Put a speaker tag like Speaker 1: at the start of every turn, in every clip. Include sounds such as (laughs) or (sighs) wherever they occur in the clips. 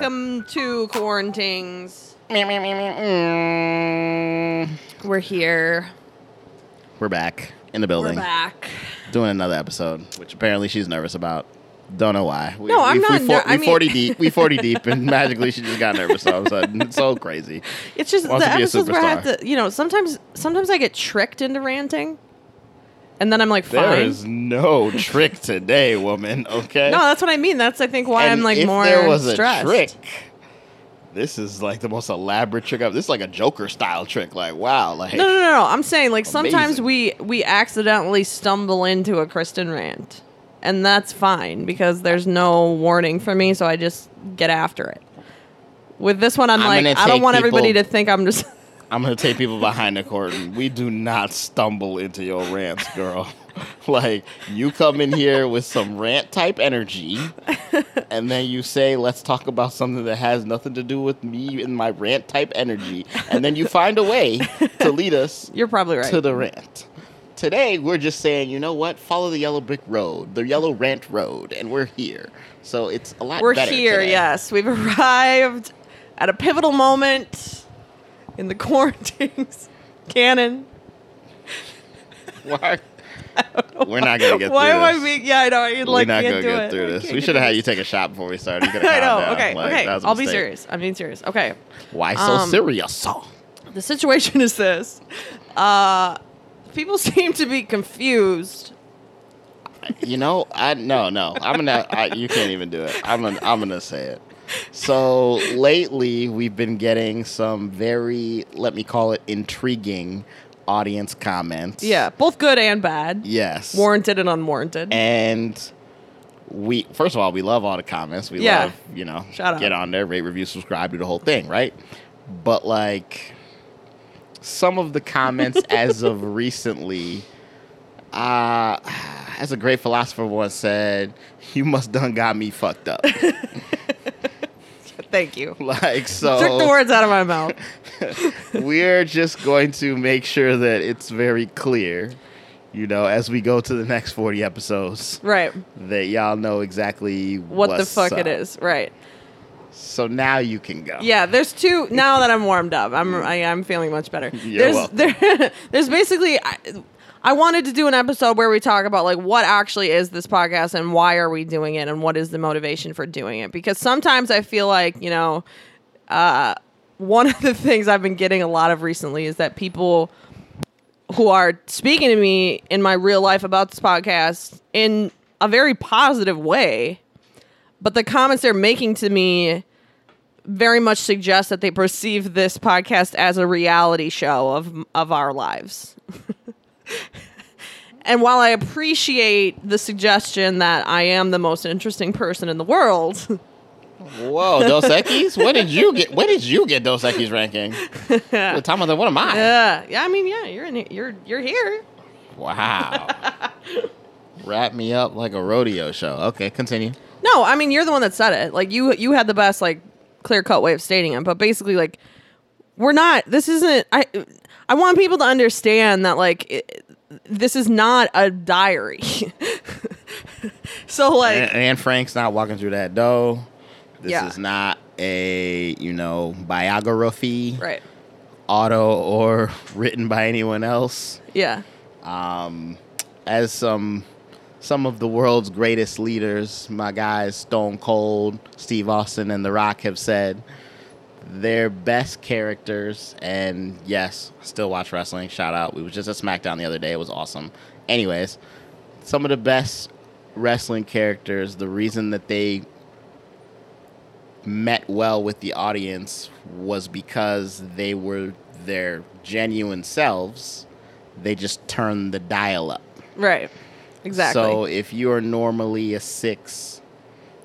Speaker 1: Welcome to Quarantines. Mm. We're here.
Speaker 2: We're back in the building.
Speaker 1: We're back.
Speaker 2: doing another episode, which apparently she's nervous about. Don't know why. We,
Speaker 1: No, I'm
Speaker 2: we,
Speaker 1: not
Speaker 2: We,
Speaker 1: ner-
Speaker 2: we
Speaker 1: I mean-
Speaker 2: forty deep. We (laughs) forty deep, and magically she just got nervous all of a sudden. It's so crazy.
Speaker 1: It's just
Speaker 2: Wants
Speaker 1: the
Speaker 2: to be a
Speaker 1: episodes where I have
Speaker 2: superstar.
Speaker 1: to, you know, sometimes sometimes I get tricked into ranting, and then I'm like,
Speaker 2: There
Speaker 1: fine.
Speaker 2: is no trick today, woman. Okay.
Speaker 1: No, that's what I mean. That's I think why
Speaker 2: And
Speaker 1: I'm like
Speaker 2: if
Speaker 1: more
Speaker 2: there was
Speaker 1: stressed.
Speaker 2: a trick, this is like the most elaborate trick. Of, this is like a Joker style trick. Like wow, like
Speaker 1: No, no, no, no. I'm saying like sometimes we we accidentally stumble into a Kristen rant, and that's fine because there's no warning for me, so I just get after it. With this one, I'm,
Speaker 2: I'm
Speaker 1: like, I don't want everybody to think I'm just. (laughs)
Speaker 2: I'm gonna take people behind the curtain. We do not stumble into your rants, girl. (laughs) like you come in here with some rant type energy, and then you say, "Let's talk about something that has nothing to do with me and my rant type energy," and then you find a way to lead us (laughs)
Speaker 1: You're probably right.
Speaker 2: to the rant. Today we're just saying, you know what? Follow the yellow brick road, the yellow rant road, and we're here. So it's a lot.
Speaker 1: We're here.
Speaker 2: today.
Speaker 1: Yes, we've (laughs) arrived at a pivotal moment in the (laughs) quarantines canon.
Speaker 2: Why? (laughs) We're not gonna get through this.
Speaker 1: Why
Speaker 2: through
Speaker 1: am I being? Yeah, I know. You
Speaker 2: We're
Speaker 1: like
Speaker 2: not
Speaker 1: can't
Speaker 2: gonna
Speaker 1: do
Speaker 2: get
Speaker 1: it.
Speaker 2: through
Speaker 1: I
Speaker 2: this.
Speaker 1: can't
Speaker 2: We
Speaker 1: get
Speaker 2: should have had you take a shot before we started. You (laughs) could've
Speaker 1: I know.
Speaker 2: down.
Speaker 1: Okay.
Speaker 2: Like,
Speaker 1: okay.
Speaker 2: that was a
Speaker 1: I'll be
Speaker 2: mistake.
Speaker 1: serious. I'm being serious. Okay.
Speaker 2: Why so
Speaker 1: Um,
Speaker 2: serious?
Speaker 1: The situation is this. Uh, people seem to be confused.
Speaker 2: You know, I no no. I'm gonna. I, you can't even do it. I'm gonna. I'm gonna say it. So lately, we've been getting some very, let me call it, intriguing audience comments.
Speaker 1: Yeah, both good and bad.
Speaker 2: Yes.
Speaker 1: Warranted and unwarranted.
Speaker 2: and we first of all we love all the comments we
Speaker 1: Yeah.
Speaker 2: love you know
Speaker 1: Shout out.
Speaker 2: get on there rate review subscribe do the whole thing right but like some of the comments (laughs) as of recently uh as a great philosopher once said you must done got me fucked up (laughs)
Speaker 1: Thank you. (laughs)
Speaker 2: like so
Speaker 1: Took the words out of my mouth. (laughs)
Speaker 2: we're just going to make sure that it's very clear you know as we go to the next 40 episodes
Speaker 1: Right.
Speaker 2: that y'all know exactly
Speaker 1: What the fuck it
Speaker 2: up.
Speaker 1: is. Right.
Speaker 2: So now you can go.
Speaker 1: Yeah, there's two. Now that I'm warmed up, I'm mm. I, am feeling much better.
Speaker 2: You're
Speaker 1: there's there, (laughs) there's basically. I, wanted to do an episode where we talk about like what actually is this podcast and why are we doing it and what is the motivation for doing it because sometimes I feel like you know, uh, one (laughs) of the things I've been getting a lot of recently is that people who are speaking to me in my real life about this podcast in a very positive way, but the comments they're making to me very much suggest that they perceive this podcast as a reality show of of our lives. (laughs) and while I appreciate the suggestion that I am the most interesting person in the world,
Speaker 2: Whoa, Dos Equis? What did you get? Where did you get Dos Equis ranking? Well, Tom, what am I?
Speaker 1: yeah, yeah, I mean, yeah, you're in, you're you're here.
Speaker 2: Wow. Wrap me up like a rodeo show. Okay, continue.
Speaker 1: No, I mean you're the one that said it. Like you you had the best like clear cut way of stating it, but basically like we're not this isn't I I want people to understand that like it, this is not a diary. (laughs) so like
Speaker 2: And, Anne Frank's not walking through that door. This
Speaker 1: Yeah.
Speaker 2: is not a, you know, biography,
Speaker 1: right.
Speaker 2: auto or (laughs) written by anyone else.
Speaker 1: Yeah.
Speaker 2: um, as some some of the world's greatest leaders, my guys Stone Cold, Steve Austin, and The Rock have said their best characters. And yes, still watch wrestling. Shout out! We was just at SmackDown the other day. It was awesome. Anyways, some of the best wrestling characters. The reason that they met well with the audience was because they were their genuine selves. They just turned the dial up.
Speaker 1: Right. Exactly.
Speaker 2: So if you are normally a six,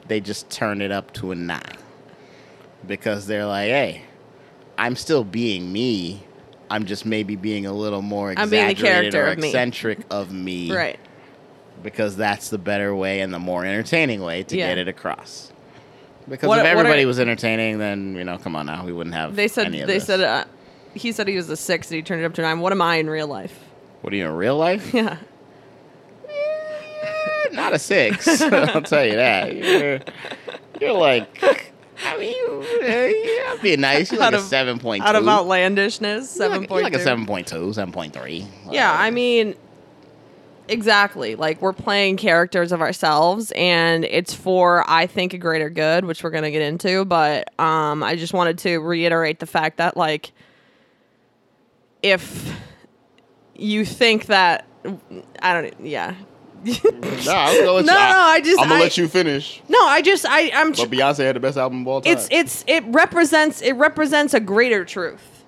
Speaker 2: they just turn it up to a nine because they're like, "Hey, I'm still being me. I'm just maybe being a little more
Speaker 1: I'm being the
Speaker 2: exaggerated
Speaker 1: character
Speaker 2: or
Speaker 1: of me."
Speaker 2: eccentric of me, (laughs)
Speaker 1: right.
Speaker 2: Because that's the better way and the more entertaining way to
Speaker 1: Yeah.
Speaker 2: get it across. Because
Speaker 1: What-
Speaker 2: if everybody
Speaker 1: are-
Speaker 2: was entertaining, then you know, come on now, we wouldn't have.
Speaker 1: They said
Speaker 2: any of
Speaker 1: they
Speaker 2: this.
Speaker 1: said uh, he said he was a 6 and he turned it up to 9. What am I in real life?
Speaker 2: What are you in real life? (laughs)
Speaker 1: Yeah.
Speaker 2: not a six. (laughs) I'll tell you that. You're, you're like, mean, yeah, I'd be nice. You're
Speaker 1: Out
Speaker 2: like a
Speaker 1: of-
Speaker 2: seven point two.
Speaker 1: Out of outlandishness, seven point
Speaker 2: like a seven point two, seven point three.
Speaker 1: Yeah, I mean, exactly. Like we're playing characters of ourselves, and it's for I think a greater good, which we're gonna get into. But um, I just wanted to reiterate the fact that like, if you think that I don't, yeah. (laughs)
Speaker 3: Nah, I was gonna let
Speaker 1: No,
Speaker 3: you,
Speaker 1: no, I just-
Speaker 3: I'm gonna
Speaker 1: I-
Speaker 3: let you finish.
Speaker 1: No, I just I I'm
Speaker 3: But Beyonce had the best album of all time.
Speaker 1: it's it's it represents it represents a greater truth.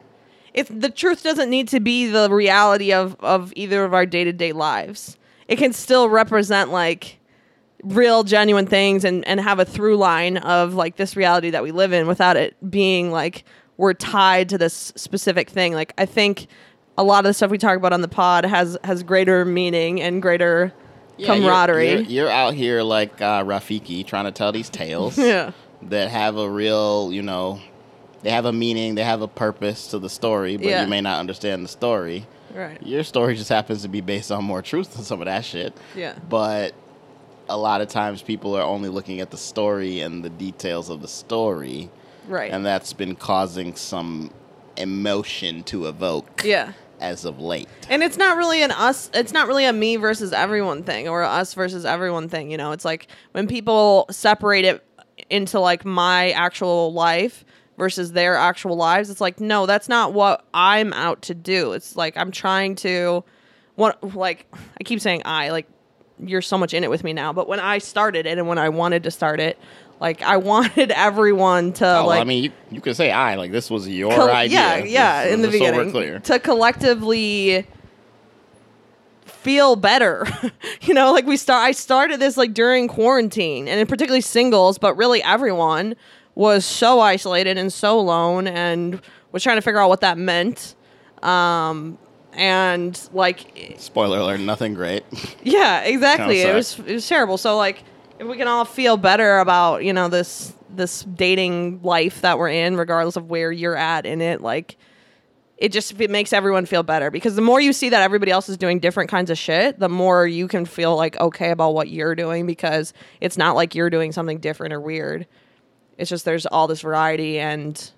Speaker 1: If the truth doesn't need to be the reality of of either of our day to day lives, it can still represent like real genuine things and and have a through line of like this reality that we live in without it being like we're tied to this specific thing. Like I think a lot of the stuff we talk about on the pod has has greater meaning and greater
Speaker 2: Yeah, you're-
Speaker 1: camaraderie.
Speaker 2: You're, you're out here like uh, Rafiki trying to tell these tales (laughs)
Speaker 1: yeah.
Speaker 2: that have a real, you know, they have a meaning, they have a purpose to the story, but
Speaker 1: Yeah.
Speaker 2: you may not understand the story.
Speaker 1: Right.
Speaker 2: Your story just happens to be based on more truth than some of that shit.
Speaker 1: Yeah.
Speaker 2: But a lot of times people are only looking at the story and the details of the story,
Speaker 1: Right.
Speaker 2: and that's been causing some emotion to evoke
Speaker 1: yeah.
Speaker 2: As of late.
Speaker 1: And it's not really an us, it's not really a me versus everyone thing or us versus everyone thing. You know, it's like when people separate it into like my actual life versus their actual lives, it's like, no, that's not what I'm out to do. It's like I'm trying to, what, like, I keep saying I, like, you're so much in it with me now. But when I started it and when I wanted to start it, like, I wanted (laughs) everyone to,
Speaker 2: Oh,
Speaker 1: like,
Speaker 2: I mean, you, you could say I like this was your
Speaker 1: col-
Speaker 2: idea.
Speaker 1: Yeah, yeah,
Speaker 2: Just-
Speaker 1: in the
Speaker 2: so
Speaker 1: beginning.
Speaker 2: clear.
Speaker 1: To collectively feel better. (laughs) you know, like we start I started this like during quarantine and in particularly singles, but really everyone was so isolated and so alone and was trying to figure out what that meant. Um and like
Speaker 2: Spoiler alert: nothing great. (laughs)
Speaker 1: yeah, exactly. It was it was terrible. So like if we can all feel better about, you know, this this dating life that we're in regardless of where you're at in it, like it just it makes everyone feel better because the more you see that everybody else is doing different kinds of shit, the more you can feel like okay about what you're doing because it's not like you're doing something different or weird. It's just there's all this variety and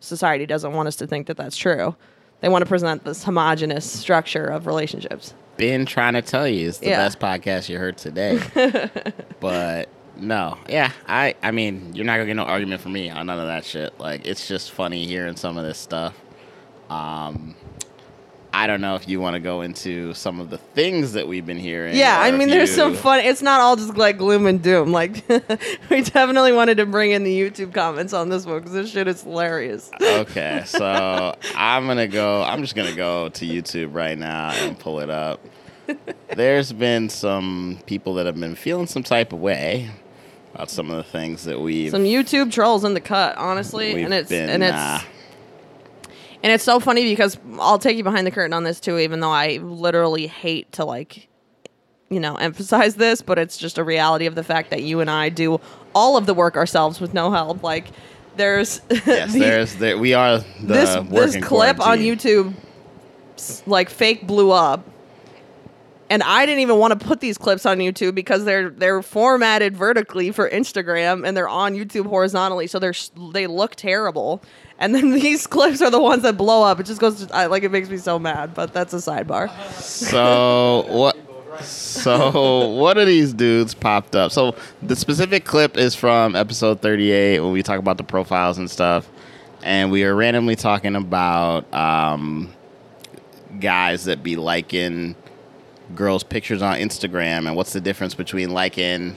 Speaker 1: society doesn't want us to think that that's true. They want to present this homogenous structure of relationships.
Speaker 2: Been trying to tell you it's the
Speaker 1: Yeah.
Speaker 2: best podcast you heard today, (laughs) but no, yeah, I I mean, you're not gonna get no argument from me on none of that shit. Like, it's just funny hearing some of this stuff. Um, I don't know if you want to go into some of the things that we've been hearing.
Speaker 1: Yeah, I mean, there's some fun. It's not all just like gloom and doom. Like, (laughs) we definitely wanted to bring in the YouTube comments on this one because this shit is hilarious.
Speaker 2: Okay, so I'm gonna go. I'm just gonna go to YouTube right now and pull it up. (laughs) There's been some people that have been feeling some type of way about some of the things that we've
Speaker 1: Some YouTube trolls in the cut, honestly, and it's
Speaker 2: been.
Speaker 1: and it's
Speaker 2: uh,
Speaker 1: and it's so funny because I'll take you behind the curtain on this too, even though I literally hate to like, you know, emphasize this, but it's just a reality of the fact that you and I do all of the work ourselves with no help. Like, there's (laughs)
Speaker 2: yes,
Speaker 1: the-
Speaker 2: there's there. We are the
Speaker 1: this this clip on. YouTube like fake blew up. And I didn't even want to put these clips on YouTube because they're they're formatted vertically for Instagram and they're on YouTube horizontally, so they're they look terrible. And then (laughs) these clips are the ones that blow up. It just goes to, I, like it makes me so mad, but that's a sidebar.
Speaker 2: So what? So what are these dudes popped up? So the specific clip is from episode 38 when we talk about the profiles and stuff, and we are randomly talking about um, guys that be liking girls' pictures on Instagram, and what's the difference between liking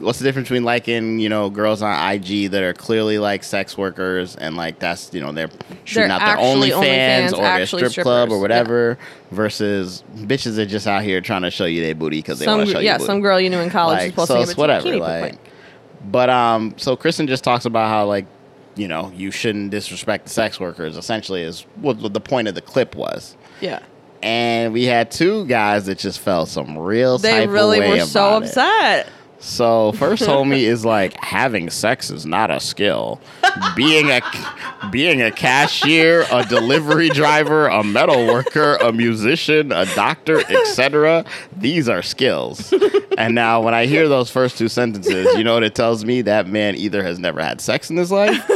Speaker 2: what's the difference between liking you know girls on IG that are clearly like sex workers and like that's you know they're shooting
Speaker 1: They're
Speaker 2: out their OnlyFans
Speaker 1: OnlyFans,
Speaker 2: or their strip club or
Speaker 1: strippers.
Speaker 2: whatever versus bitches that just out here trying to show you their booty because they want to show
Speaker 1: yeah,
Speaker 2: you booty.
Speaker 1: some girl you knew in college is
Speaker 2: like
Speaker 1: posting
Speaker 2: so
Speaker 1: a
Speaker 2: it's whatever like but um so Kristen just talks about how like you know you shouldn't disrespect the sex workers essentially is what, what the point of the clip was
Speaker 1: yeah,
Speaker 2: and we had two guys that just felt some real
Speaker 1: they
Speaker 2: type
Speaker 1: really were so
Speaker 2: it. So first homie is like having sex is not a skill. Being a being a cashier, a delivery driver, a metal worker, a musician, a doctor, etc. These are skills. And now when I hear those first two sentences, you know what it tells me? That man either has never had sex in his life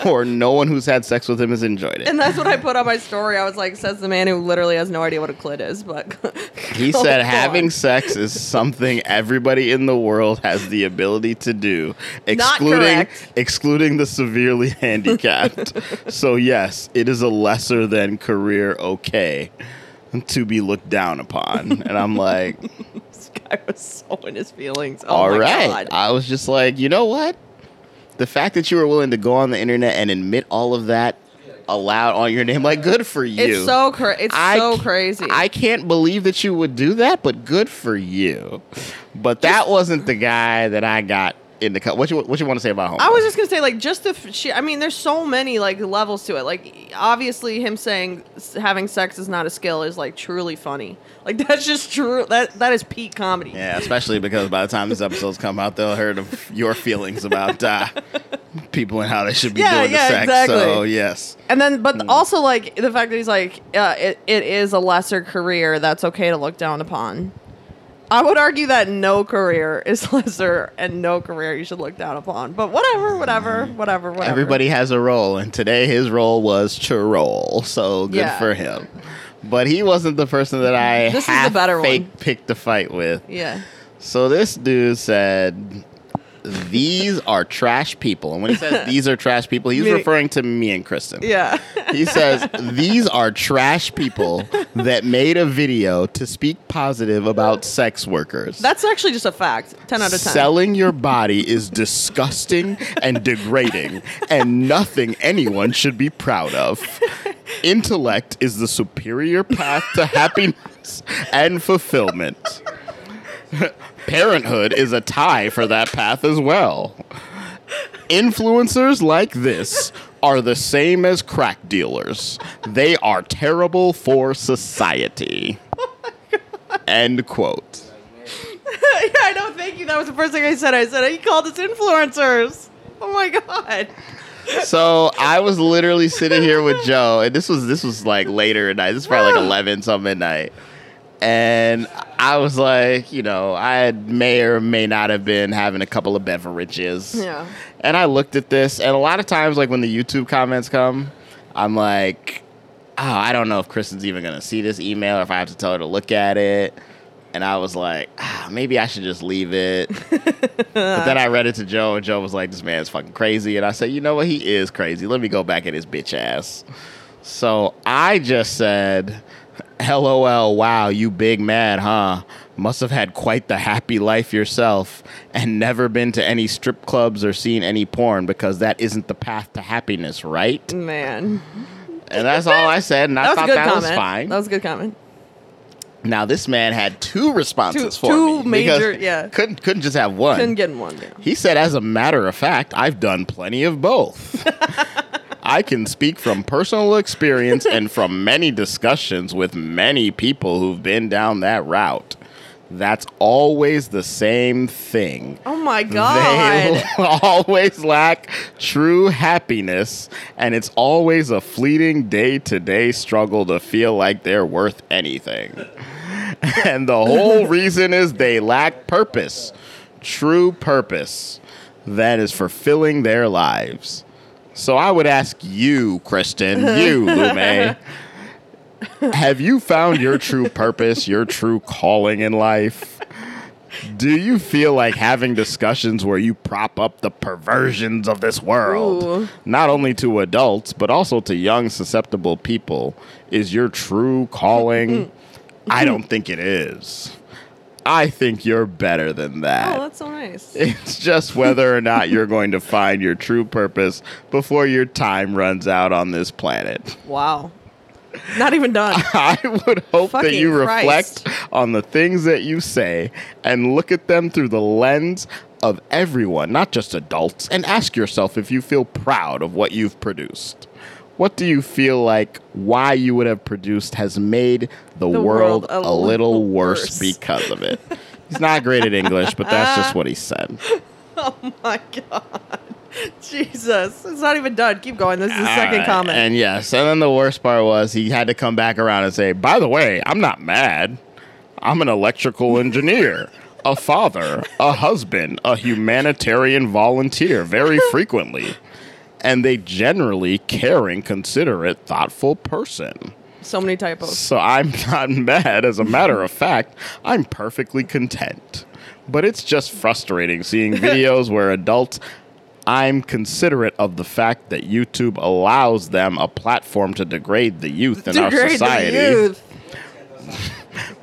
Speaker 2: (laughs) or no one who's had sex with him has enjoyed it.
Speaker 1: And that's what I put on my story. I was like, says the man who literally has no idea what a clit is, but (laughs)
Speaker 2: He said
Speaker 1: on.
Speaker 2: having sex is something everybody in the world has the ability to do, excluding excluding the severely (laughs) handicapped. so yes, it is a lesser than career okay to be looked down upon. And I'm like,
Speaker 1: this guy was so in his feelings. Oh
Speaker 2: all
Speaker 1: my
Speaker 2: right.
Speaker 1: God.
Speaker 2: I was just like, you know what? The fact that you were willing to go on the internet and admit all of that aloud on your name, like, good for you.
Speaker 1: It's so cra- it's
Speaker 2: I
Speaker 1: so crazy.
Speaker 2: I can't believe that you would do that, but good for you. But that wasn't the guy that I got in the cut. What you what you want to say about home?
Speaker 1: I was just gonna say, like, just the f- she. I mean, there's so many like levels to it. Like, obviously, him saying s- having sex is not a skill is like truly funny. Like, (laughs) that's just true. That that is peak comedy.
Speaker 2: yeah, especially because by the time these episodes come out, they'll heard of your feelings about uh, people and how they should be
Speaker 1: Yeah,
Speaker 2: doing
Speaker 1: yeah,
Speaker 2: the sex.
Speaker 1: exactly.
Speaker 2: So yes,
Speaker 1: And then, but
Speaker 2: Hmm.
Speaker 1: also like the fact that he's like, uh, it, it is a lesser career that's okay to look down upon. I would argue that no career is (laughs) lesser and no career you should look down upon. But whatever, whatever, mm. whatever, whatever.
Speaker 2: everybody has a role, and today his role was to roll. So good
Speaker 1: Yeah.
Speaker 2: for him. But he wasn't the person that I
Speaker 1: This is the better
Speaker 2: fake
Speaker 1: one.
Speaker 2: picked a fight with.
Speaker 1: Yeah.
Speaker 2: So this dude said, "These are trash people," and when he says (laughs) these are trash people, he's referring to me and Kristen.
Speaker 1: Yeah.
Speaker 2: He says (laughs) these are trash people that made a video to speak positive about sex workers.
Speaker 1: that's actually just a fact. 10 out of 10.
Speaker 2: Selling your body is disgusting and degrading, and nothing anyone should be proud of. Intellect is the superior path to happiness and fulfillment. (laughs) Parenthood is a tie for that path as well. Influencers like this are the same as crack dealers. They are terrible for society. End quote.
Speaker 1: yeah, (laughs) I know. Thank you. That was the first thing I said. I said he called us influencers. Oh my god.
Speaker 2: So I was literally sitting here with Joe, and this was this was like later at night. This was probably like (laughs) eleven some midnight, and I was like, you know, I may or may not have been having a couple of beverages.
Speaker 1: Yeah.
Speaker 2: And I looked at this, and a lot of times, like when the YouTube comments come, I'm like, oh, I don't know if Kristen's even gonna see this email, or if I have to tell her to look at it. And I was like, ah, maybe I should just leave it. (laughs) but then I read it to Joe, and Joe was like, this man's fucking crazy. And I said, you know what? He is crazy. Let me go back at his bitch ass. So I just said, LOL, wow, you big mad, huh? Must have had quite the happy life yourself and never been to any strip clubs or seen any porn because that isn't the path to happiness, right?
Speaker 1: Man.
Speaker 2: And that's all I said, and I
Speaker 1: That
Speaker 2: thought that
Speaker 1: comment.
Speaker 2: was fine.
Speaker 1: That was a good comment.
Speaker 2: now this man had two responses
Speaker 1: Two-
Speaker 2: for
Speaker 1: two
Speaker 2: me.
Speaker 1: major-
Speaker 2: because
Speaker 1: yeah.
Speaker 2: Couldn't couldn't just have one.
Speaker 1: Couldn't get in one. Yeah.
Speaker 2: He said, as a matter of fact, I've done plenty of both. (laughs) I can speak from personal experience and (laughs) from many discussions with many people who've been down that route. That's always the same thing.
Speaker 1: Oh my God.
Speaker 2: They (laughs) always lack true happiness, and it's always a fleeting day to day struggle to feel like they're worth anything. (laughs) And the whole reason is they lack purpose, true purpose that is fulfilling their lives. So I would ask you, Kristen, you, (laughs) Lume, have you found your true purpose, your true calling in life? Do you feel like having discussions where you prop up the perversions of this world,
Speaker 1: Ooh.
Speaker 2: not only to adults, but also to young, susceptible people, is your true calling? (laughs) I don't think it is. I think you're better than that.
Speaker 1: Oh, that's so nice. (laughs)
Speaker 2: It's just whether or not you're going to find your true purpose before your time runs out on this planet.
Speaker 1: Wow. Not even done. (laughs)
Speaker 2: I would hope that
Speaker 1: Fucking
Speaker 2: you
Speaker 1: Christ.
Speaker 2: reflect on the things that you say and look at them through the lens of everyone, not just adults, and ask yourself if you feel proud of what you've produced. What do you feel like why you would have produced has made the,
Speaker 1: The
Speaker 2: world,
Speaker 1: world
Speaker 2: a, little
Speaker 1: little
Speaker 2: worse
Speaker 1: worse.
Speaker 2: because of it? He's not great at English, but that's just (laughs) what he said.
Speaker 1: Oh my god. Jesus. It's not even done. Keep going. This is the second
Speaker 2: Alright,
Speaker 1: comment.
Speaker 2: And yes, and then the worst part was he had to come back around and say, "By the way, I'm not mad. I'm an electrical engineer." A father, a husband, a humanitarian volunteer very (laughs) frequently, and they generally caring, considerate, thoughtful person.
Speaker 1: so many typos.
Speaker 2: So I'm (laughs) not mad. As a matter of fact, I'm perfectly content. But it's just frustrating seeing (laughs) videos where adults. I'm considerate of the fact that YouTube allows them a platform to degrade the youth in our
Speaker 1: Degrade the
Speaker 2: society. (laughs)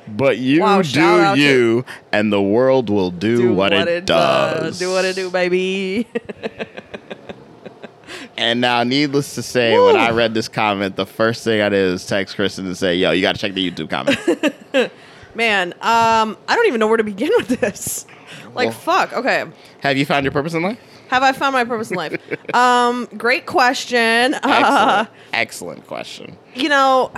Speaker 2: But you
Speaker 1: Wow,
Speaker 2: do you, and the world will do, what, it, does.
Speaker 1: Do what it do, baby.
Speaker 2: And now, needless to say,
Speaker 1: Woo.
Speaker 2: when I read this comment, the first thing I did is text Kristen and say, "Yo, you got to check the YouTube comment." (laughs)
Speaker 1: Man, um, I don't even know where to begin with this. Like,
Speaker 2: Well-
Speaker 1: fuck. Okay.
Speaker 2: Have you found your purpose in life?
Speaker 1: Have I found my purpose in life? um, great question. (laughs) Uh,
Speaker 2: Excellent, excellent question.
Speaker 1: you know,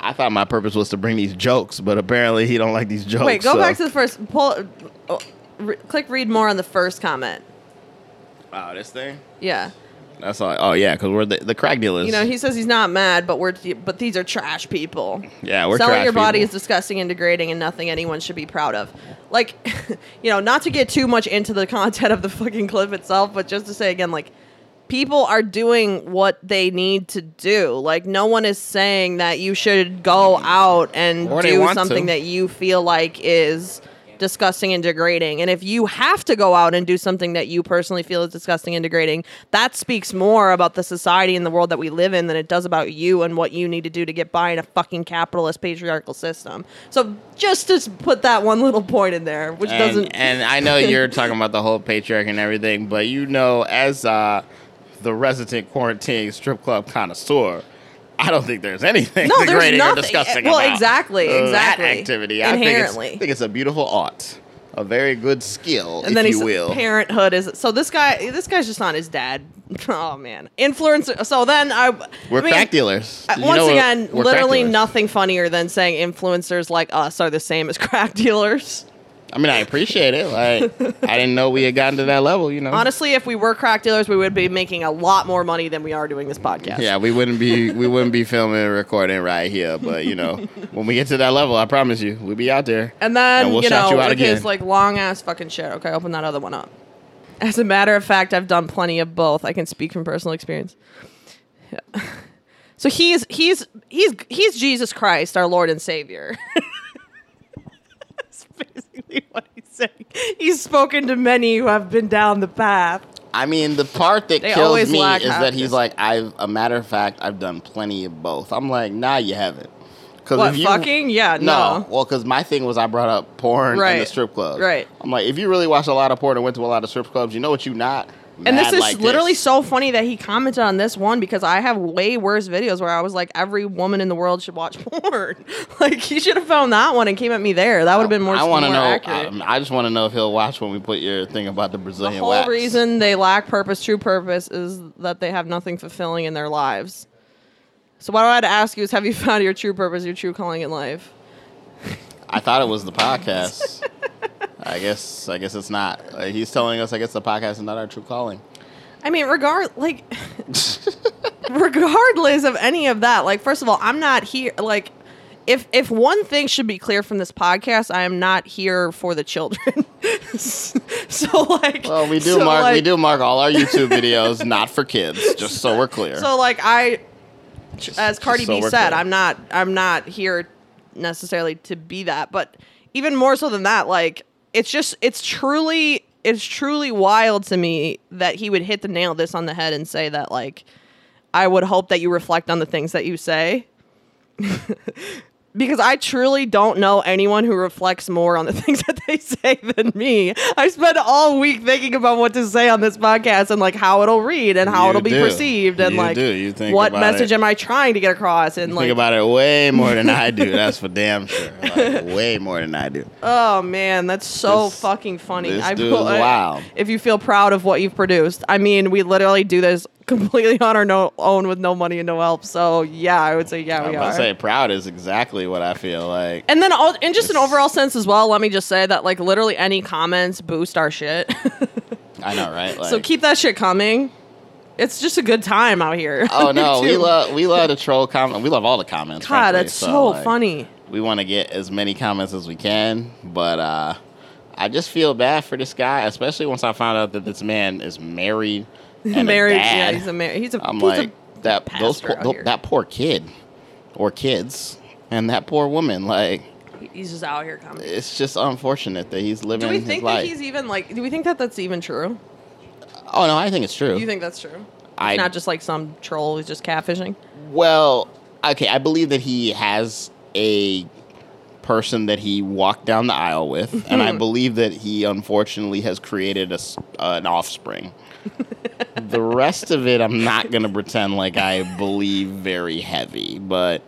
Speaker 2: I thought my purpose was to bring these jokes, but apparently he don't like these jokes.
Speaker 1: wait, go
Speaker 2: so-
Speaker 1: back to the first. Pull. Oh, re- click read more on the first comment.
Speaker 2: Wow, this thing.
Speaker 1: Yeah.
Speaker 2: That's all. Oh yeah, because we're the, the crack dealers.
Speaker 1: You know, he says he's not mad, but we're but these are trash people.
Speaker 2: yeah, we're
Speaker 1: Selling your body
Speaker 2: people.
Speaker 1: is disgusting and degrading and nothing anyone should be proud of. Like, (laughs) you know, not to get too much into the (laughs) content of the fucking clip itself, but just to say again, like, people are doing what they need to do. Like, no one is saying that you should go out and
Speaker 2: Or
Speaker 1: do something
Speaker 2: to.
Speaker 1: that you feel like is disgusting and degrading. And if you have to go out and do something that you personally feel is disgusting and degrading, that speaks more about the society and the world that we live in than it does about you and what you need to do to get by in a fucking capitalist patriarchal system. So just to put that one little point in there, which
Speaker 2: and,
Speaker 1: doesn't
Speaker 2: and I know (laughs) you're talking about the whole patriarch and everything, but you know, as uh, the resident quarantine strip club connoisseur, I don't think there's anything
Speaker 1: No, (laughs) there's
Speaker 2: degrading or
Speaker 1: nothing.
Speaker 2: disgusting
Speaker 1: Well,
Speaker 2: about
Speaker 1: exactly, exactly.
Speaker 2: that activity. I think,
Speaker 1: Inherently.
Speaker 2: I think it's a beautiful art, a very good skill,
Speaker 1: and
Speaker 2: if
Speaker 1: then
Speaker 2: you will.
Speaker 1: parenthood is so this guy this guy's just on his dad. (laughs) Oh man, influencer. So then I
Speaker 2: we're
Speaker 1: I mean,
Speaker 2: crack dealers.
Speaker 1: Uh,
Speaker 2: You
Speaker 1: Once again, literally nothing funnier than saying influencers like us are the same as (laughs) crack dealers.
Speaker 2: I mean, I appreciate it. Like, (laughs) I didn't know we had gotten to that level. You know,
Speaker 1: Honestly, if we were crack dealers, we would be making a lot more money than we are doing this podcast.
Speaker 2: Yeah, we wouldn't be we wouldn't be filming and recording right here, but you know, (laughs) when we get to that level, I promise you, we'll be out there.
Speaker 1: And then,
Speaker 2: And we'll
Speaker 1: you
Speaker 2: shout
Speaker 1: know,
Speaker 2: you out
Speaker 1: with his
Speaker 2: again.
Speaker 1: like long ass fucking shit. Okay, open that other one up. As a matter of fact, I've done plenty of both. I can speak from personal experience. Yeah. (laughs) So he's he's he's he's Jesus Christ, our Lord and Savior. That's (laughs) basically what he's saying. He's spoken to many who have been down the path.
Speaker 2: I mean, the part that
Speaker 1: They
Speaker 2: kills
Speaker 1: always
Speaker 2: me
Speaker 1: lack
Speaker 2: is that he's like, I've a matter of fact, I've done plenty of both. I'm like, nah, you haven't. Because
Speaker 1: What fucking? Yeah,
Speaker 2: No,
Speaker 1: no.
Speaker 2: well, because my thing was I brought up porn and the
Speaker 1: Right.
Speaker 2: strip clubs.
Speaker 1: Right.
Speaker 2: I'm like, if you really watch a lot of porn and went to a lot of strip clubs, you know what you not.
Speaker 1: And this is
Speaker 2: like
Speaker 1: literally
Speaker 2: this.
Speaker 1: so funny that he commented on this one because I have way worse videos where I was like, every woman in the world should watch (laughs) porn. (laughs) like he should have found that one and came at me there. That would have been more.
Speaker 2: I want to know.
Speaker 1: Accurate.
Speaker 2: um, I just want to know if he'll watch when we put your thing about the Brazilian.
Speaker 1: the whole
Speaker 2: wax.
Speaker 1: reason they lack purpose, true purpose, is that they have nothing fulfilling in their lives. So what I had to ask you is, have you (laughs) found your true purpose, your true calling in life?
Speaker 2: I thought it was the podcast. I guess. I guess it's not. Uh, he's telling us. I guess the podcast is not our true calling.
Speaker 1: I mean, regard like, (laughs) regardless of any of that, like, first of all, I'm not here. Like, if if one thing should be clear from this podcast, I am not here for the children. (laughs) so like,
Speaker 2: Well, we do
Speaker 1: so,
Speaker 2: mark. we do mark all our YouTube videos not for kids. Just so we're clear.
Speaker 1: So like I, as Cardi
Speaker 2: so
Speaker 1: B said,
Speaker 2: clear.
Speaker 1: I'm not I'm not here necessarily to be that, but even more so than that, like it's just it's truly it's truly wild to me that he would hit the nail this on the head and say that like I would hope that you reflect on the things that you say. (laughs) because I truly don't know anyone who reflects more on the (laughs) things that they say than me. I spend all week thinking about what to say on this podcast and like how it'll read and how
Speaker 2: You
Speaker 1: it'll be perceived and
Speaker 2: You
Speaker 1: like
Speaker 2: do. You think
Speaker 1: what message
Speaker 2: it.
Speaker 1: am I trying to get across and
Speaker 2: think
Speaker 1: like think
Speaker 2: about it way more than I do. That's for damn sure. (laughs) Like, way more than I do.
Speaker 1: oh man, that's so
Speaker 2: This-
Speaker 1: fucking funny.
Speaker 2: this
Speaker 1: I
Speaker 2: dude
Speaker 1: I-
Speaker 2: wild.
Speaker 1: If you feel proud of what you've produced, I mean, we literally do this completely on our no- own with no money and no help. So yeah, I would say yeah,
Speaker 2: I'm
Speaker 1: we are.
Speaker 2: to say proud is exactly what I feel like.
Speaker 1: and then, all, in just an overall sense as well, let me just say that like literally any comments boost our shit.
Speaker 2: I know, right? Like, (laughs)
Speaker 1: so keep that shit coming. It's just a good time out here.
Speaker 2: Oh (laughs) no, we love we love the troll comment. We love all the comments.
Speaker 1: God,
Speaker 2: frankly.
Speaker 1: that's so,
Speaker 2: like,
Speaker 1: funny.
Speaker 2: We want to get as many comments as we can, but uh, I just feel bad for this guy, especially once I found out that this man is married and
Speaker 1: Married,
Speaker 2: a
Speaker 1: yeah, he's a mar- he's a
Speaker 2: I'm
Speaker 1: he's
Speaker 2: like
Speaker 1: a
Speaker 2: that those poor,
Speaker 1: out
Speaker 2: that poor kid or kids and that poor woman. Like
Speaker 1: he's just out here coming.
Speaker 2: it's just unfortunate that he's living
Speaker 1: Do we think that
Speaker 2: life.
Speaker 1: he's even like? Do we think that that's even true?
Speaker 2: oh no, I think it's true.
Speaker 1: You think that's true?
Speaker 2: I
Speaker 1: It's not just like some troll who's just catfishing.
Speaker 2: Well, okay, I believe that he has a person that he walked down the aisle with, and I (laughs) believe that he unfortunately has created a s an offspring. The rest of it, I'm not going to pretend like I believe very heavy, but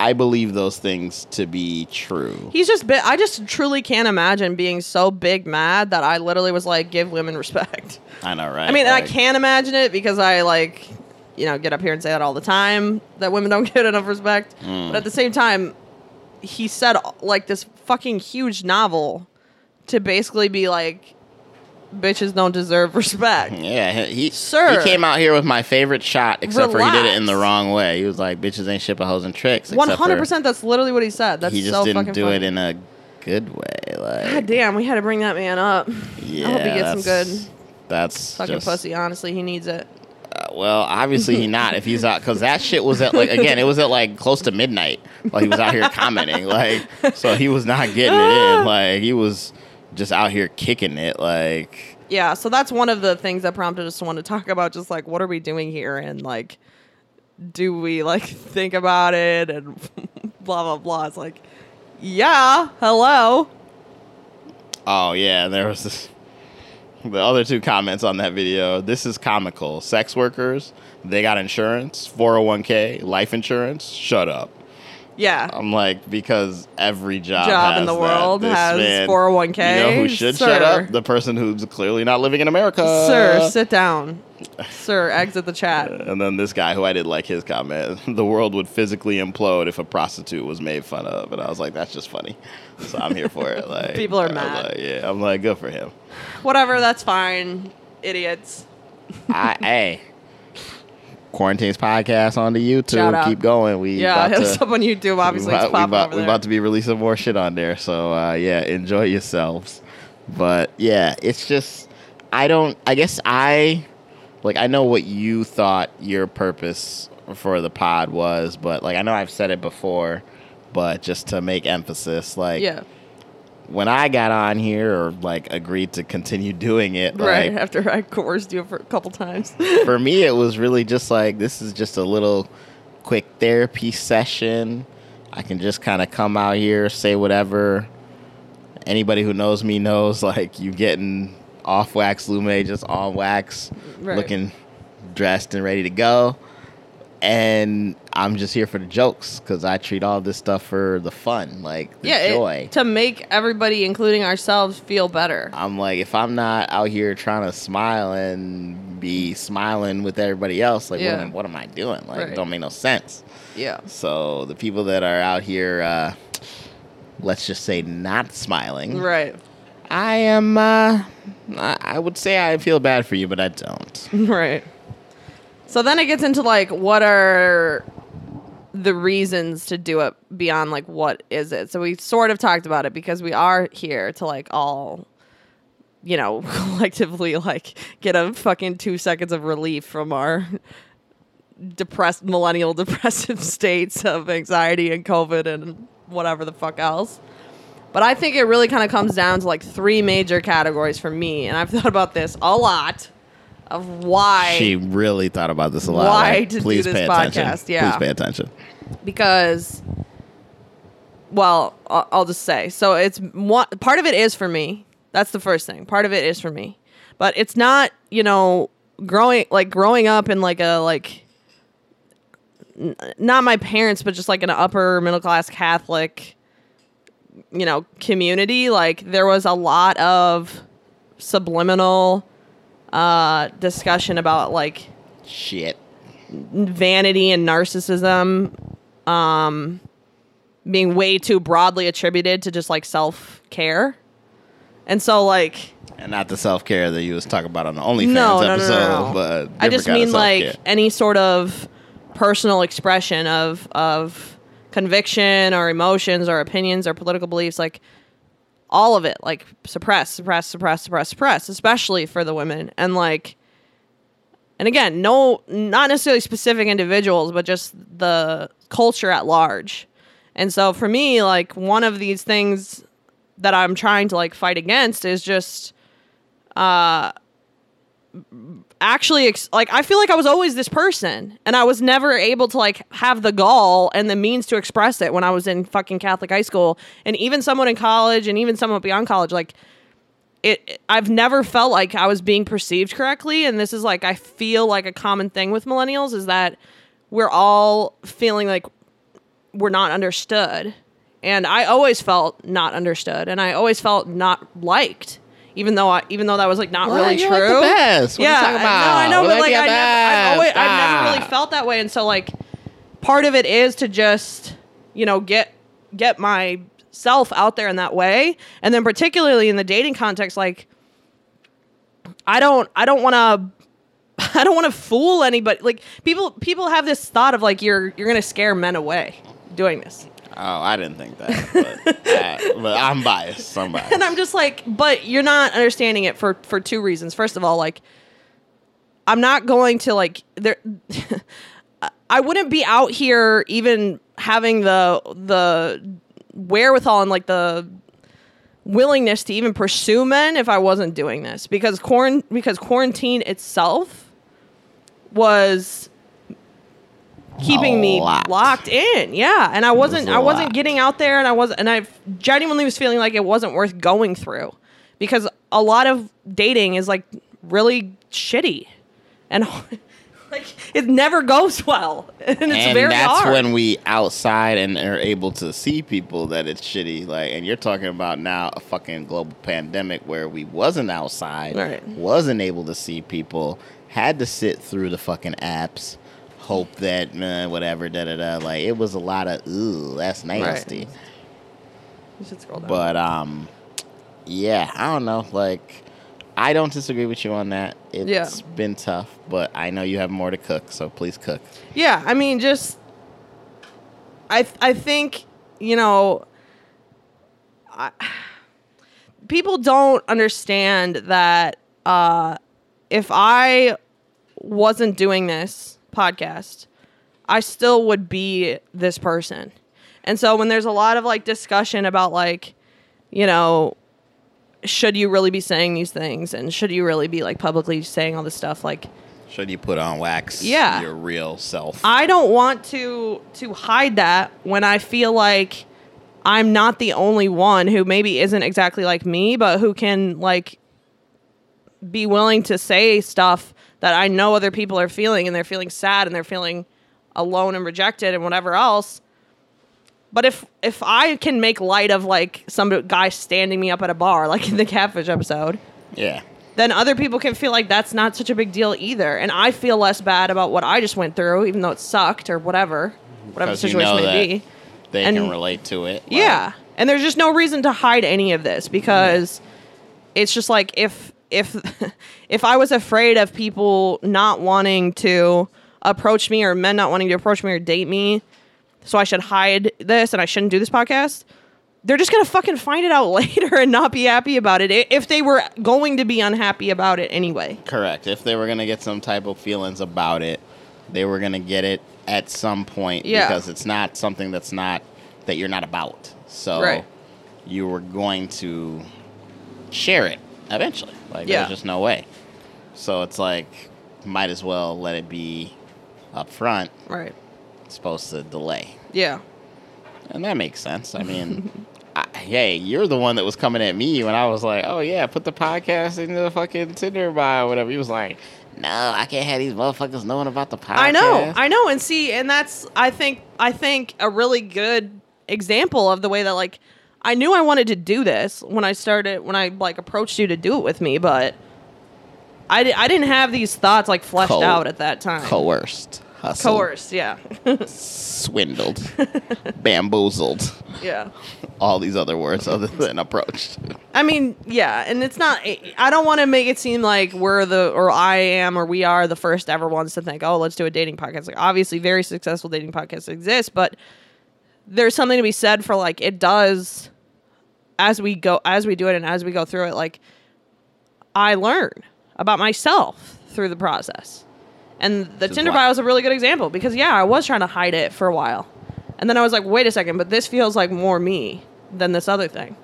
Speaker 2: I believe those things to be true.
Speaker 1: He's just bit. I just truly can't imagine being so big mad that I literally was like, give women respect.
Speaker 2: I know, right?
Speaker 1: I mean, I
Speaker 2: Like,
Speaker 1: can imagine it because I like, you know, get up here and say that all the time that women don't (laughs) get enough respect.
Speaker 2: Mm.
Speaker 1: But at the same time, he said like this fucking huge novel to basically be like, bitches don't deserve respect. (laughs)
Speaker 2: Yeah, he, he
Speaker 1: Sir.
Speaker 2: he came out here with my favorite shot, except for he did it in the wrong way. He was like, "Bitches ain't shit but hoes and tricks."
Speaker 1: One hundred percent. That's literally what he said. That's
Speaker 2: he just
Speaker 1: so
Speaker 2: didn't do
Speaker 1: funny.
Speaker 2: it in a good way. Like,
Speaker 1: God damn, we had to bring that man up.
Speaker 2: yeah,
Speaker 1: I hope he gets some good
Speaker 2: that's- That's
Speaker 1: fucking
Speaker 2: just,
Speaker 1: pussy. Honestly, he needs it.
Speaker 2: uh, well, obviously he not if he's out because that shit was at like again it was at like close to midnight while he was out here commenting like so he was not getting it in (laughs) like he was just out here kicking it like
Speaker 1: Yeah, so that's one of the things that prompted us to want to talk about just like what are we doing here and like do we like (laughs) think about it and (laughs) blah blah blah. It's like yeah, hello.
Speaker 2: oh yeah there was this (laughs) the other two comments on that video this is comical sex workers they got insurance 401k life insurance shut up
Speaker 1: Yeah.
Speaker 2: I'm like because every job,
Speaker 1: Job in the
Speaker 2: that.
Speaker 1: world
Speaker 2: This
Speaker 1: has
Speaker 2: man-
Speaker 1: 401k.
Speaker 2: You know oh who should
Speaker 1: Sir.
Speaker 2: shut up? The person who's clearly not living in America.
Speaker 1: Sir, sit down. Sir, exit the chat. (laughs)
Speaker 2: And then this guy who I did like his comment, (laughs) the world would physically implode if a prostitute was made fun of. And I was like, that's just funny. So I'm here for it. (laughs) Like
Speaker 1: People are
Speaker 2: I'm
Speaker 1: mad.
Speaker 2: like, yeah, I'm like, good for him.
Speaker 1: Whatever, that's fine. Idiots.
Speaker 2: I hey. Quarantine's podcast on the YouTube. Keep going. We
Speaker 1: Yeah,
Speaker 2: about (laughs)
Speaker 1: hit
Speaker 2: to-
Speaker 1: us up on YouTube. Obviously,
Speaker 2: we
Speaker 1: it's
Speaker 2: about, we about, we about to be releasing more shit on there. So uh, yeah, enjoy yourselves. But yeah, it's just I don't. I guess I like I know what you thought your purpose for the pod was, but like I know I've said it before, but just to make emphasis, like
Speaker 1: yeah,
Speaker 2: when I got on here or like agreed to continue doing it,
Speaker 1: right.
Speaker 2: like
Speaker 1: After I coerced you for a couple times. (laughs)
Speaker 2: for me, it was really just like this is just a little quick therapy session. I can just kind of come out here, say whatever. Anybody who knows me knows like you getting off wax Lume, just on wax,
Speaker 1: Right.
Speaker 2: looking dressed and ready to go. And I'm just here for the jokes because I treat all this stuff for the fun, like the
Speaker 1: yeah, it-
Speaker 2: joy.
Speaker 1: to make everybody, including ourselves, feel better.
Speaker 2: I'm like, if I'm not out here trying to smile and be smiling with everybody else, like,
Speaker 1: Yeah.
Speaker 2: what, am, what am I doing? Like,
Speaker 1: Right.
Speaker 2: it don't make no sense.
Speaker 1: Yeah.
Speaker 2: So the people that are out here, uh, let's just say, not smiling,
Speaker 1: Right.
Speaker 2: I am. Uh, I would say I feel bad for you, but I don't. (laughs)
Speaker 1: Right. So then it gets into like what are the reasons to do it beyond like what is it? So we sort of talked about it because we are here to like all you know, (laughs) collectively like get a fucking 2 seconds of relief from our depressed millennial (laughs) depressive states of anxiety and covid and whatever the fuck else. But I think it really kind of comes down to like three major categories for me and I've (laughs) thought about this a lot of why
Speaker 2: She really thought about this a lot.
Speaker 1: Why
Speaker 2: like,
Speaker 1: to do
Speaker 2: please
Speaker 1: this
Speaker 2: pay attention.
Speaker 1: podcast, yeah.
Speaker 2: Please pay attention.
Speaker 1: because well I'll, I'll just say so it's one part of it is for me that's the first thing part of it is for me but it's not you know growing like growing up in like a like n- not my parents but just like an upper middle class catholic you know community like there was a lot of subliminal uh discussion about like
Speaker 2: Shit.
Speaker 1: vanity and narcissism um being way too broadly attributed to just like self-care. And so like
Speaker 2: And not the self care that you was talking about on the OnlyFans
Speaker 1: no, no, no,
Speaker 2: episode,
Speaker 1: no, no.
Speaker 2: but a
Speaker 1: I just mean like any sort of personal expression of of conviction or emotions or opinions or political beliefs like all of it like suppress suppress suppress suppress suppress especially for the women. And like and again no not necessarily specific individuals but just the culture at large. And so for me like one of these things that i'm trying to like fight against is just uh, actually ex- like I feel like I was always this person and I was never able to like have the gall and the means to express it when I was in fucking Catholic high school. And even someone in college and even someone beyond college like it it- I've never felt like I was being perceived correctly. And this is like I feel like a common thing with millennials is that we're all feeling like we're not understood. And I always felt not understood and I always felt not liked even though I even though that was like not really true
Speaker 2: like the best. What are you
Speaker 1: yeah,
Speaker 2: talking
Speaker 1: I- no, I know, but like I never, I've, always,
Speaker 2: best.
Speaker 1: I've never really
Speaker 2: Ah.
Speaker 1: felt that way, and so like, part of it is to just, you know, get get myself out there in that way, and then particularly in the dating context, like, I don't, I don't want to. (laughs) I don't want to fool anybody. Like people, people have this thought of like you're you're gonna scare men away doing this,
Speaker 2: Oh, I didn't think that, but, (laughs) uh, but I'm biased. I'm biased.
Speaker 1: and I'm just like, but you're not understanding it for for two reasons. First of all, like I'm not going to like there. (laughs) I wouldn't be out here even having the the wherewithal and like the willingness to even pursue men if I wasn't doing this because quarant because quarantine itself was keeping me
Speaker 2: Locked.
Speaker 1: locked in. Yeah, and I wasn't I wasn't
Speaker 2: lot.
Speaker 1: getting out there and I was and I genuinely was feeling like it wasn't worth going through because a lot of dating is like really shitty and (laughs) like it never goes well (laughs) and it's
Speaker 2: and
Speaker 1: very
Speaker 2: that's
Speaker 1: hard.
Speaker 2: when we outside and are able to see people that it's shitty. Like, and you're talking about now a fucking global pandemic where we wasn't outside,
Speaker 1: Right.
Speaker 2: wasn't able to see people, had to sit through the fucking apps, hope that uh, whatever, da da da. Like, it was a lot of ooh, that's nasty.
Speaker 1: You should scroll down.
Speaker 2: But um, yeah, I don't know. Like, I don't disagree with you on that. It's
Speaker 1: Yeah.
Speaker 2: been tough, but I know you have more to cook, so please cook.
Speaker 1: Yeah, I mean, just I I think you know, I, (sighs) people don't understand that uh, if I wasn't doing this podcast, I still would be this person. And so when there's a lot of like discussion about like, you know, should you really be saying these things and should you really be like publicly saying all this stuff like
Speaker 2: Should you put on wax?
Speaker 1: Yeah.
Speaker 2: your real self.
Speaker 1: I don't want to to hide that when I feel like I'm not the only one who maybe isn't exactly like me, but who can like be willing to say stuff that I know other people are feeling and they're feeling sad and they're feeling alone and rejected and whatever else. But if if I can make light of like some guy standing me up at a bar, like in the catfish episode,
Speaker 2: yeah,
Speaker 1: then other people can feel like that's not such a big deal either. And I feel less bad about what I just went through, even though it sucked or whatever, whatever the
Speaker 2: Because you
Speaker 1: situation
Speaker 2: know
Speaker 1: may be.
Speaker 2: they
Speaker 1: And-
Speaker 2: can relate to it. Like,
Speaker 1: Yeah. And there's just no reason to hide any of this because it's just like if if (laughs) if I was afraid of people not wanting to approach me or men not wanting to approach me or date me, so I should hide this and I shouldn't do this podcast. They're just gonna fucking find it out (laughs) later and not be happy about it if they were going to be unhappy about it anyway.
Speaker 2: correct. If they were gonna get some type of feelings about it, they were gonna get it at some point
Speaker 1: Yeah.
Speaker 2: because it's not something that's not that you're not about. So
Speaker 1: Right.
Speaker 2: you were going to share it eventually. Like
Speaker 1: Yeah.
Speaker 2: there's just no way. So it's like might as well let it be up front,
Speaker 1: Right.
Speaker 2: as opposed to delay.
Speaker 1: Yeah.
Speaker 2: And that makes sense. I mean, (laughs) I, hey, you're the one that was coming at me when I was like, "Oh yeah, put the podcast into the fucking Tinder bio, or whatever." He was like, "No, I can't have these motherfuckers knowing about the podcast."
Speaker 1: I know, I know, and see, and that's I think I think a really good example of the way that like I knew I wanted to do this when I started when I like approached you to do it with me, but I, di- I didn't have these thoughts like fleshed
Speaker 2: Co-
Speaker 1: out at that time.
Speaker 2: Coerced, hustled,
Speaker 1: Coerced, yeah. (laughs)
Speaker 2: swindled, bamboozled.
Speaker 1: yeah. (laughs)
Speaker 2: All these other words other than approached.
Speaker 1: I mean, yeah, and it's not. I don't want to make it seem like we're the, or I am, or we are the first ever ones to think, oh, let's do a dating podcast. Like, obviously, very successful dating podcasts exist, but there's something to be said for like it does as we go, as we do it, and as we go through it. Like, I learn about myself through the process, and the
Speaker 2: is
Speaker 1: Tinder bio is a really good example because yeah, I was trying to hide it for a while, and then I was like, wait a second, but this feels like more me than this other thing.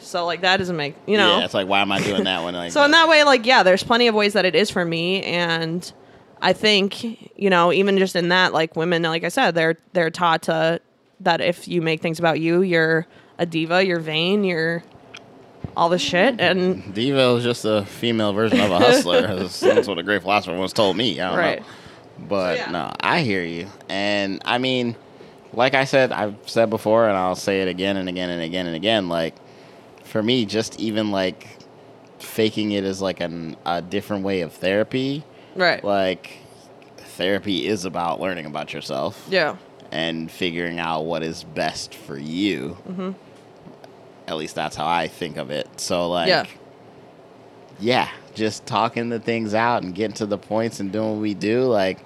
Speaker 1: So like that doesn't make you know.
Speaker 2: Yeah, it's like why am I doing that one? Like,
Speaker 1: So in that way, like yeah, there's plenty of ways that it is for me, and I think you know even just in that, like women, like I said, they're they're taught to that if you make things about you, you're a diva, you're vain, you're all the shit, and
Speaker 2: Diva is just a female version of a hustler. (laughs) that's, what a great philosopher once told me. I don't
Speaker 1: Right.
Speaker 2: know. But
Speaker 1: So, yeah.
Speaker 2: no, I hear you. And I mean, like I said, I've said before, and I'll say it again and again and again and again. Like, for me, just even like faking it is like an, a different way of therapy,
Speaker 1: right,
Speaker 2: like, therapy is about learning about yourself
Speaker 1: yeah,
Speaker 2: and figuring out what is best for you.
Speaker 1: Mm-hmm.
Speaker 2: At least that's how I think of it. So like,
Speaker 1: Yeah.
Speaker 2: yeah, just talking the things out and getting to the points and doing what we do, like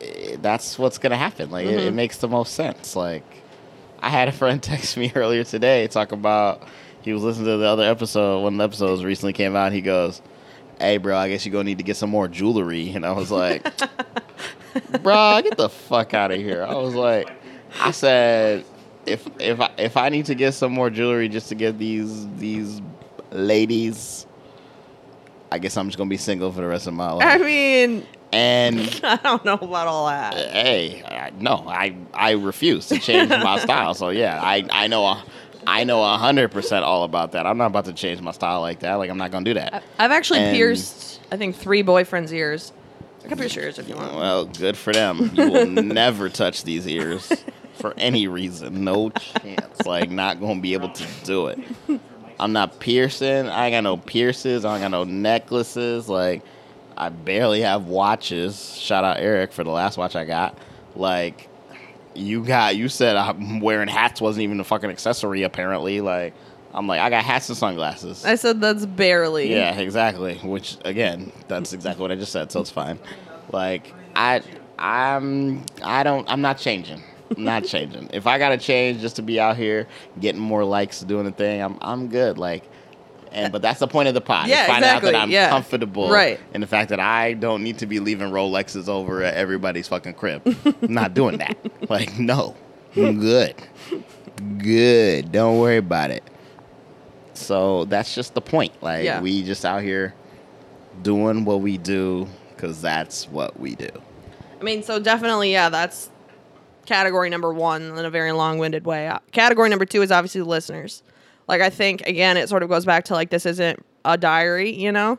Speaker 2: eh, that's what's gonna happen. Like it, it
Speaker 1: Mhm.
Speaker 2: makes the most sense. Like I had a friend (laughs) text me earlier today talk about he was listening to the other episode. One of the episodes recently came out. He goes, "Hey, bro, I guess you're gonna need to get some more jewelry." And I was like, "Bro, get the fuck out of here!" I was like, I said, if if I, if I need to get some more jewelry just to get these these ladies, I guess I'm just gonna be single for the rest of my life.
Speaker 1: I mean,
Speaker 2: And (laughs)
Speaker 1: I don't know about all that.
Speaker 2: hey, no, I I refuse to change my style. So yeah, I I know I know a hundred percent all about that. I'm not about to change my style like that. Like I'm not gonna do that.
Speaker 1: I've actually
Speaker 2: And-
Speaker 1: pierced, I think, three boyfriends' ears. I can pierce your ears if you want.
Speaker 2: Well, good for them. You will (laughs) never touch these ears for any reason. No chance. Like, not gonna be able to do it. I'm not piercing. I ain't got no pierces. I ain't got no necklaces. Like, I barely have watches. Shout out Eric for the last watch I got. Like, you got. You said I'm wearing hats wasn't even a fucking accessory. Apparently, like, I'm like I got hats and sunglasses.
Speaker 1: I said that's barely.
Speaker 2: Yeah, exactly. Which again, that's exactly what I just said, so it's fine. Like I I'm I don't I'm not changing. I'm not changing. If I gotta change just to be out here getting more likes doing the thing, I'm I'm good. Like and but that's the point of the pod.
Speaker 1: Yeah,
Speaker 2: find out
Speaker 1: exactly,
Speaker 2: that I'm
Speaker 1: yeah.
Speaker 2: comfortable
Speaker 1: Right.
Speaker 2: in the fact that I don't need to be leaving Rolexes over at everybody's fucking crib. I'm not doing that. (laughs) Like, no. I'm good. Good. Don't worry about it. So that's just the point. Like
Speaker 1: Yeah.
Speaker 2: we just out here doing what we do because that's what we do.
Speaker 1: I mean, so definitely, yeah, that's category number one in a very long winded way. Uh, Category number two is obviously the listeners. Like, I think, again, it sort of goes back to like, this isn't a diary, you know?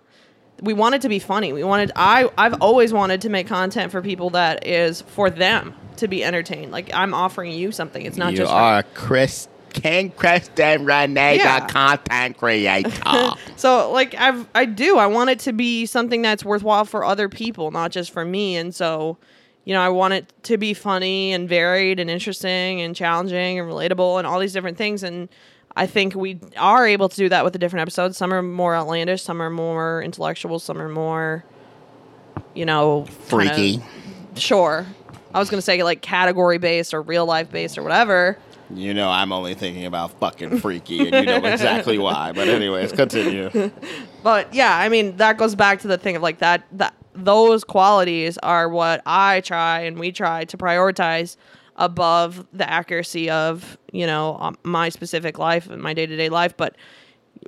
Speaker 1: We want it to be funny. We wanted, I, I've always wanted to make content for people that is for them to be entertained. Like, I'm offering you something. It's not
Speaker 2: you
Speaker 1: just for-
Speaker 2: are Chris King Kristen Renee,
Speaker 1: Yeah.
Speaker 2: the content creator. (laughs)
Speaker 1: so like I've I do I want it to be something that's worthwhile for other people, not just for me. And so, you know, I want it to be funny and varied and interesting and challenging and relatable and all these different things. And I think we are able to do that with the different episodes. Some are more outlandish, some are more intellectual, some are more, you know,
Speaker 2: Freaky.
Speaker 1: Sure. I was gonna say like category based or real life based or whatever.
Speaker 2: You know, I'm only thinking about fucking freaky, and you know exactly (laughs) why. But anyways, continue.
Speaker 1: But yeah, I mean that goes back to the thing of like that that those qualities are what I try and we try to prioritize above the accuracy of you know um, my specific life and my day to day life. But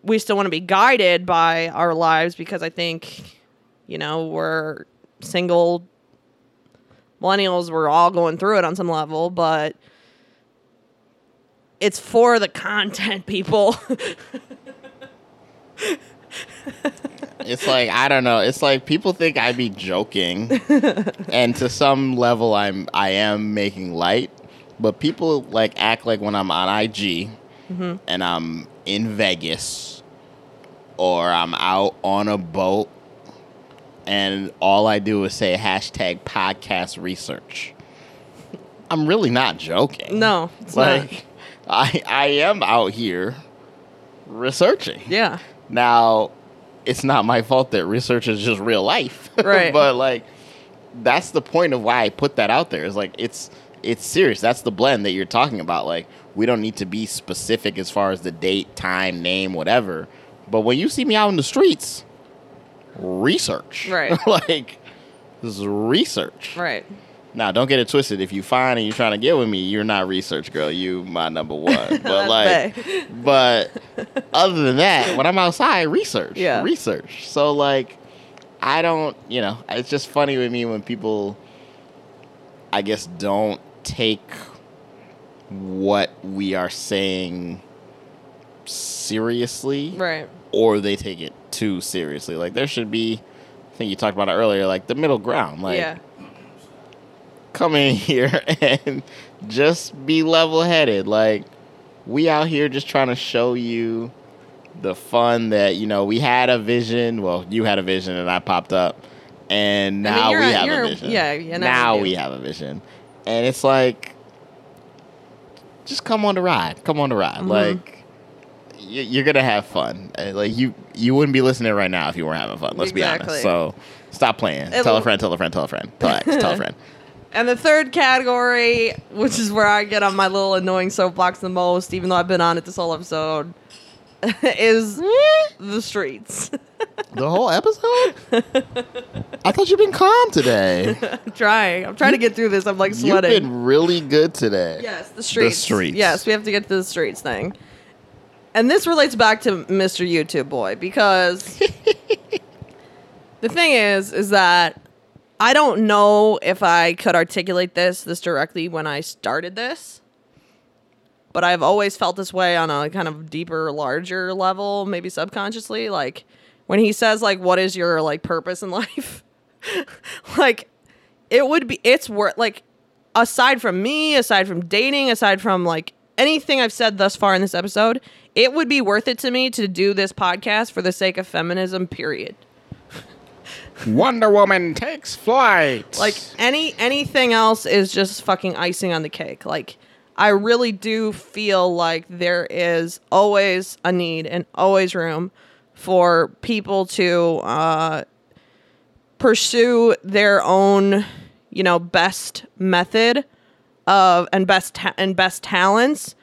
Speaker 1: we still want to be guided by our lives because I think you know we're single millennials. We're all going through it on some level, but it's for the content, people. (laughs)
Speaker 2: It's like I don't know. It's like people think I'd be joking, and to some level, I'm I am making light. But people like act like when I'm on IG mm-hmm. and I'm in Vegas or I'm out on a boat and all I do is say hashtag podcast research. I'm really not joking.
Speaker 1: No, it's
Speaker 2: like
Speaker 1: not.
Speaker 2: I I am out here researching.
Speaker 1: Yeah.
Speaker 2: Now, it's not my fault that research is just real life. (laughs)
Speaker 1: Right.
Speaker 2: but like that's the point of why I put that out there. Is like it's it's serious. That's the blend that you're talking about. Like we don't need to be specific as far as the date, time, name, whatever. But when you see me out in the streets, research.
Speaker 1: Right. (laughs)
Speaker 2: like this is research.
Speaker 1: Right.
Speaker 2: Now, don't get it twisted. If you find and you're trying to get with me, you're not research girl. You my number one. (laughs) But like, but other than that, when I'm outside, research.
Speaker 1: Yeah.
Speaker 2: Research. So like, I don't. You know, it's just funny with me when people, I guess, don't take what we are saying seriously
Speaker 1: Right.
Speaker 2: or they take it too seriously. Like there should be, I think you talked about it earlier, like the middle ground. Like
Speaker 1: yeah.
Speaker 2: Come in (laughs) here and just be level headed. Like we out here just trying to show you the fun that you know we had a vision. Well, you had a vision and I popped up, and
Speaker 1: I mean,
Speaker 2: now we have a vision.
Speaker 1: yeah, yeah, now
Speaker 2: now we have a vision, and it's like, just come on the ride. Come on the ride.
Speaker 1: Mhm.
Speaker 2: Like you- you're gonna have fun. Uh, Like you, you wouldn't be listening right now if you weren't having fun. Let's be honest. So stop playing.
Speaker 1: It
Speaker 2: tell a friend. Tell a friend. Tell a friend. Tell (laughs) tell a friend.
Speaker 1: And the third category, which is where I get on my little annoying soapbox the most, even though I've been on it this whole episode, (laughs) is the streets. (laughs)
Speaker 2: The whole episode? I thought you've been calm today.
Speaker 1: I'm (laughs) trying. I'm trying to get through this. I'm like sweating.
Speaker 2: You've been really good today.
Speaker 1: Yes, the streets.
Speaker 2: The streets.
Speaker 1: Yes, we have to get to the streets thing. And this relates back to Mr. YouTube Boy because the thing is, is that I don't know if I could articulate this this directly when I started this, but I've always felt this way on a kind of deeper, larger level, maybe subconsciously. Like when he says, like, "What is your like purpose in (laughs) life?" like it would be it's worth like aside from me aside from dating aside from like anything i've said thus far in this episode it would be worth it to me to do this podcast for the sake of feminism period
Speaker 3: Wonder Woman takes flight.
Speaker 1: like any anything else is just fucking icing on the cake like i really do feel like there is always a need and always room for people to uh pursue their own you know best method of and best ta- and best talents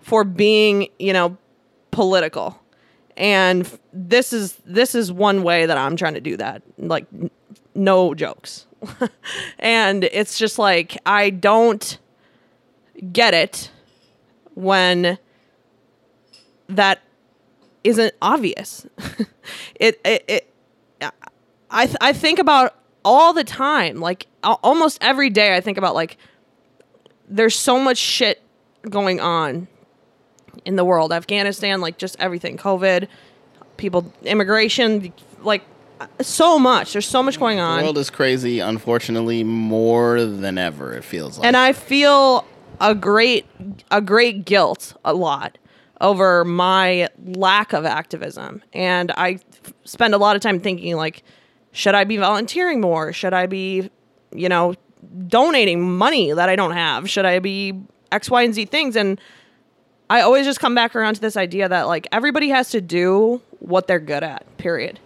Speaker 1: for being you know political and this is this is one way that i'm trying to do that like n- no jokes (laughs) and it's just like i don't get it when that isn't obvious (laughs) it it, it I th- I think about all the time, like almost every day. I think about like there's so much shit going on in the world. Afghanistan, like just everything, COVID, people, immigration, like so much. There's so much going on.
Speaker 2: The world is crazy, unfortunately, more than ever, it feels like.
Speaker 1: and I feel a great a great guilt a lot over my lack of activism, and I f- spend a lot of time thinking like should I be volunteering more? Should I be, you know, donating money that I don't have? Should I be X, Y, and Z things? And I always just come back around to this idea that like everybody has to do what they're good at, period.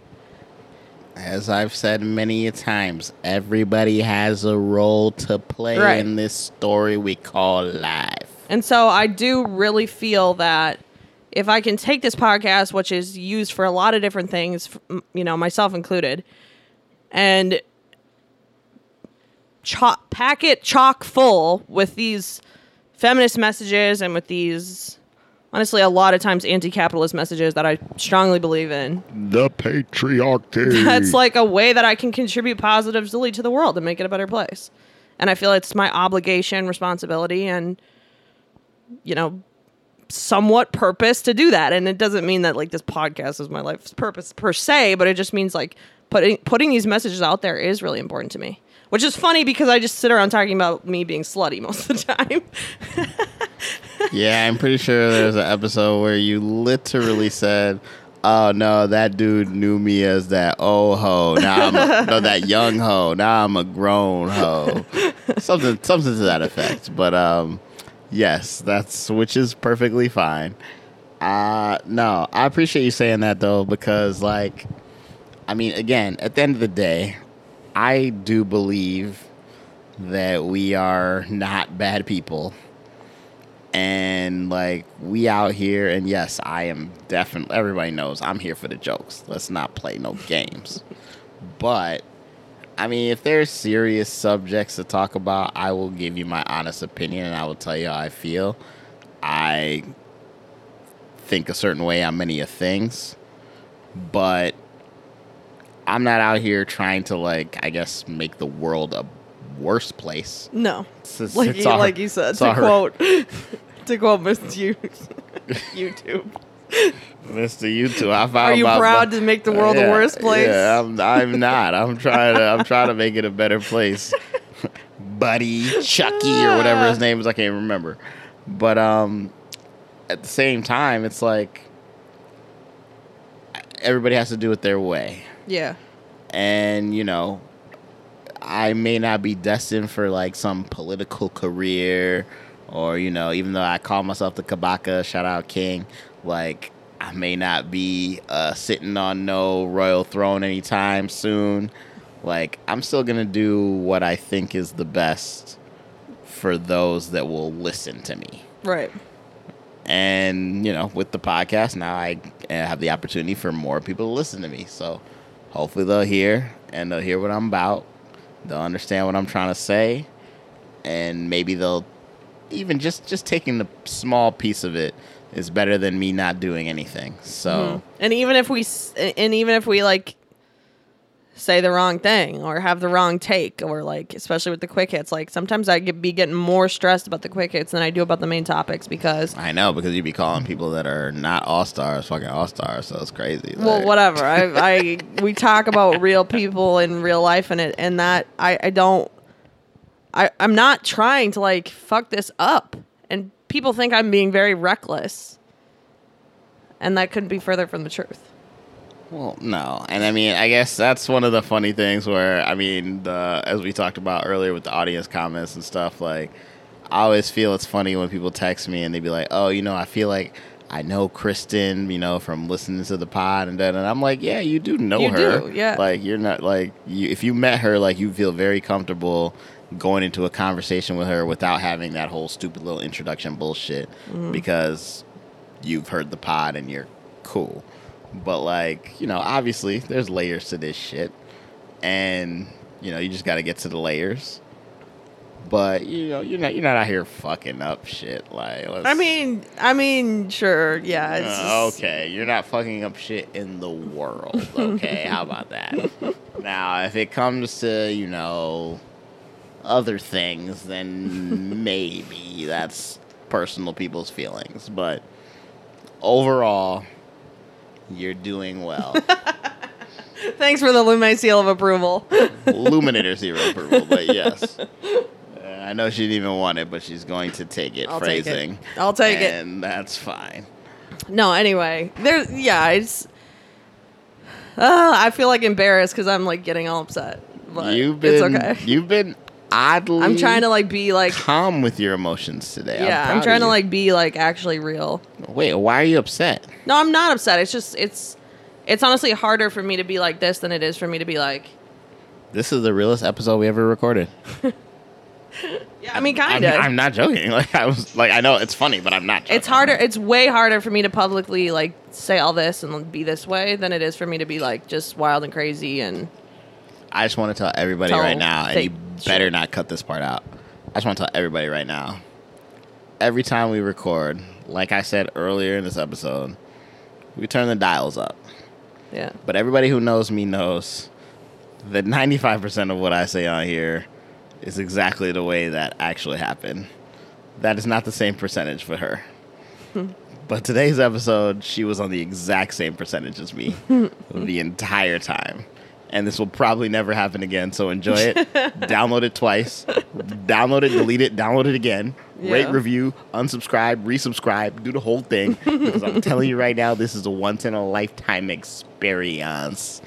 Speaker 2: As I've said many a times, everybody has a role to play
Speaker 1: Right.
Speaker 2: in this story we call life.
Speaker 1: And so I do really feel that if I can take this podcast, which is used for a lot of different things, you know, myself included, and cho- pack it chock full with these feminist messages and with these, honestly, a lot of times anti capitalist messages that I strongly believe in,
Speaker 3: the patriarchy. (laughs)
Speaker 1: that's like a way that I can contribute positively to the world and make it a better place. And I feel it's my obligation, responsibility, and you know, somewhat purpose to do that. And it doesn't mean that like this podcast is my life's purpose per se, but it just means like putting putting these messages out there is really important to me. Which is funny because I just sit around talking about me being slutty most of the time. (laughs)
Speaker 2: yeah, I'm pretty sure there's an episode where you literally said, oh no, that dude knew me as that old hoe. Now I'm a, no that young hoe. Now I'm a grown hoe. Something something to that effect. But um, yes, that's which is perfectly fine. Uh no, I appreciate you saying that though because like, I mean, again, at the end of the day, I do believe that we are not bad people. And like we out here and yes i am definitely everybody knows i'm here for the jokes. Let's not play no games. But i mean if there's serious subjects to talk about i will give you my honest opinion and i will tell you how i feel. I think a certain way on many of things. But i'm not out here trying to like i guess make the world a worse place
Speaker 1: No,
Speaker 2: It's- it's-
Speaker 1: like
Speaker 2: it's
Speaker 1: you, like you said (laughs) to quote to quote Mr. YouTube.
Speaker 2: Mr. YouTube, I found
Speaker 1: Are you
Speaker 2: my-
Speaker 1: proud to make the world
Speaker 2: Yeah,
Speaker 1: a worse place?
Speaker 2: Yeah, I'm, I'm not. I'm trying to. I'm trying to make it a better place. (laughs) Buddy, Chucky, or whatever his name is, I can't remember. But um, at the same time, it's like everybody has to do it their way,
Speaker 1: yeah.
Speaker 2: and you know, I may not be destined for like some political career, or you know, even though I call myself the Kabaka, shout out King, like I may not be uh, sitting on no royal throne anytime soon. Like I'm still gonna do what I think is the best for those that will listen to me.
Speaker 1: Right.
Speaker 2: And you know, with the podcast now, I have the opportunity for more people to listen to me. So hopefully they'll hear and they'll hear what I'm about. They'll understand what I'm trying to say, and maybe they'll even just just taking the small piece of it is better than me not doing anything. So mm-hmm.
Speaker 1: And even if we and even if we like say the wrong thing or have the wrong take or like especially with the quick hits like sometimes I get be getting more stressed about the quick hits than I do about the main topics because
Speaker 2: I know because you'd be calling people that are not all stars fucking all stars, so it's crazy.
Speaker 1: well
Speaker 2: Like,
Speaker 1: whatever I, (laughs) I we talk about real people in real life and it and that I I don't I I'm not trying to like fuck this up and people think I'm being very reckless and that couldn't be further from the truth.
Speaker 2: Well, no, and I mean, I guess that's one of the funny things where I mean, the as we talked about earlier with the audience comments and stuff. Like, I always feel it's funny when people text me and they be like, "Oh, you know, I feel like I know Kristen, you know, from listening to the pod and that," and I'm like, "Yeah, you do know
Speaker 1: You
Speaker 2: her.
Speaker 1: do, yeah.
Speaker 2: Like, you're not like you if you met her, like you feel very comfortable." Going into a conversation with her without having that whole stupid little introduction bullshit
Speaker 1: Mm-hmm.
Speaker 2: because you've heard the pod and you're cool. But like, you know, obviously there's layers to this shit. And, you know, you just gotta get to the layers. But you know, you're not you're not out here fucking up shit. Like
Speaker 1: I mean, I mean, sure, yeah. It's
Speaker 2: uh,
Speaker 1: just-
Speaker 2: okay, you're not fucking up shit in the world. Okay, how about that? (laughs) Now, if it comes to you know other things, then maybe that's personal people's feelings. But overall, you're doing well. (laughs)
Speaker 1: Thanks for the Lume seal of approval. (laughs)
Speaker 2: Illuminator of approval, but (laughs) yes. Uh, I know she didn't even want it, but she's going to take it.
Speaker 1: I'll take it.
Speaker 2: phrasing.
Speaker 1: I'll take it.
Speaker 2: and that's fine.
Speaker 1: no, anyway, there. Yeah, it's. Uh, I feel like embarrassed because I'm like getting all upset. But
Speaker 2: you've been
Speaker 1: it's okay.
Speaker 2: you've been oddly
Speaker 1: I'm trying to like be like.
Speaker 2: calm with your emotions today.
Speaker 1: Yeah,
Speaker 2: proud
Speaker 1: I'm trying to like be like actually real.
Speaker 2: Wait, why are you upset?
Speaker 1: No, I'm not upset. It's just it's it's honestly harder for me to be like this than it is for me to be like.
Speaker 2: This is the realest episode we ever recorded. (laughs)
Speaker 1: Yeah, I mean, kind of.
Speaker 2: I'm not joking. (laughs) Like I was like I know it's funny, but I'm not. Joking.
Speaker 1: It's harder. It's way harder for me to publicly like say all this and be this way than it is for me to be like just wild and crazy and
Speaker 2: I just want to tell everybody
Speaker 1: Tell
Speaker 2: right now, and
Speaker 1: fake
Speaker 2: you
Speaker 1: shit.
Speaker 2: Better not cut this part out. I just want to tell everybody right now. Every time we record, like I said earlier in this episode, we turn the dials up.
Speaker 1: yeah.
Speaker 2: But everybody who knows me knows that 95% of what I say on here is exactly the way that actually happened. That is not the same percentage for her. Hmm. but today's episode, she was on the exact same percentage as me (laughs) the entire time. And this will probably never happen again. So enjoy it. (laughs) download it twice. Download it, delete it, download it again. rate, review, unsubscribe, resubscribe, do the whole thing. because I'm telling you right now, this is a once in a lifetime experience.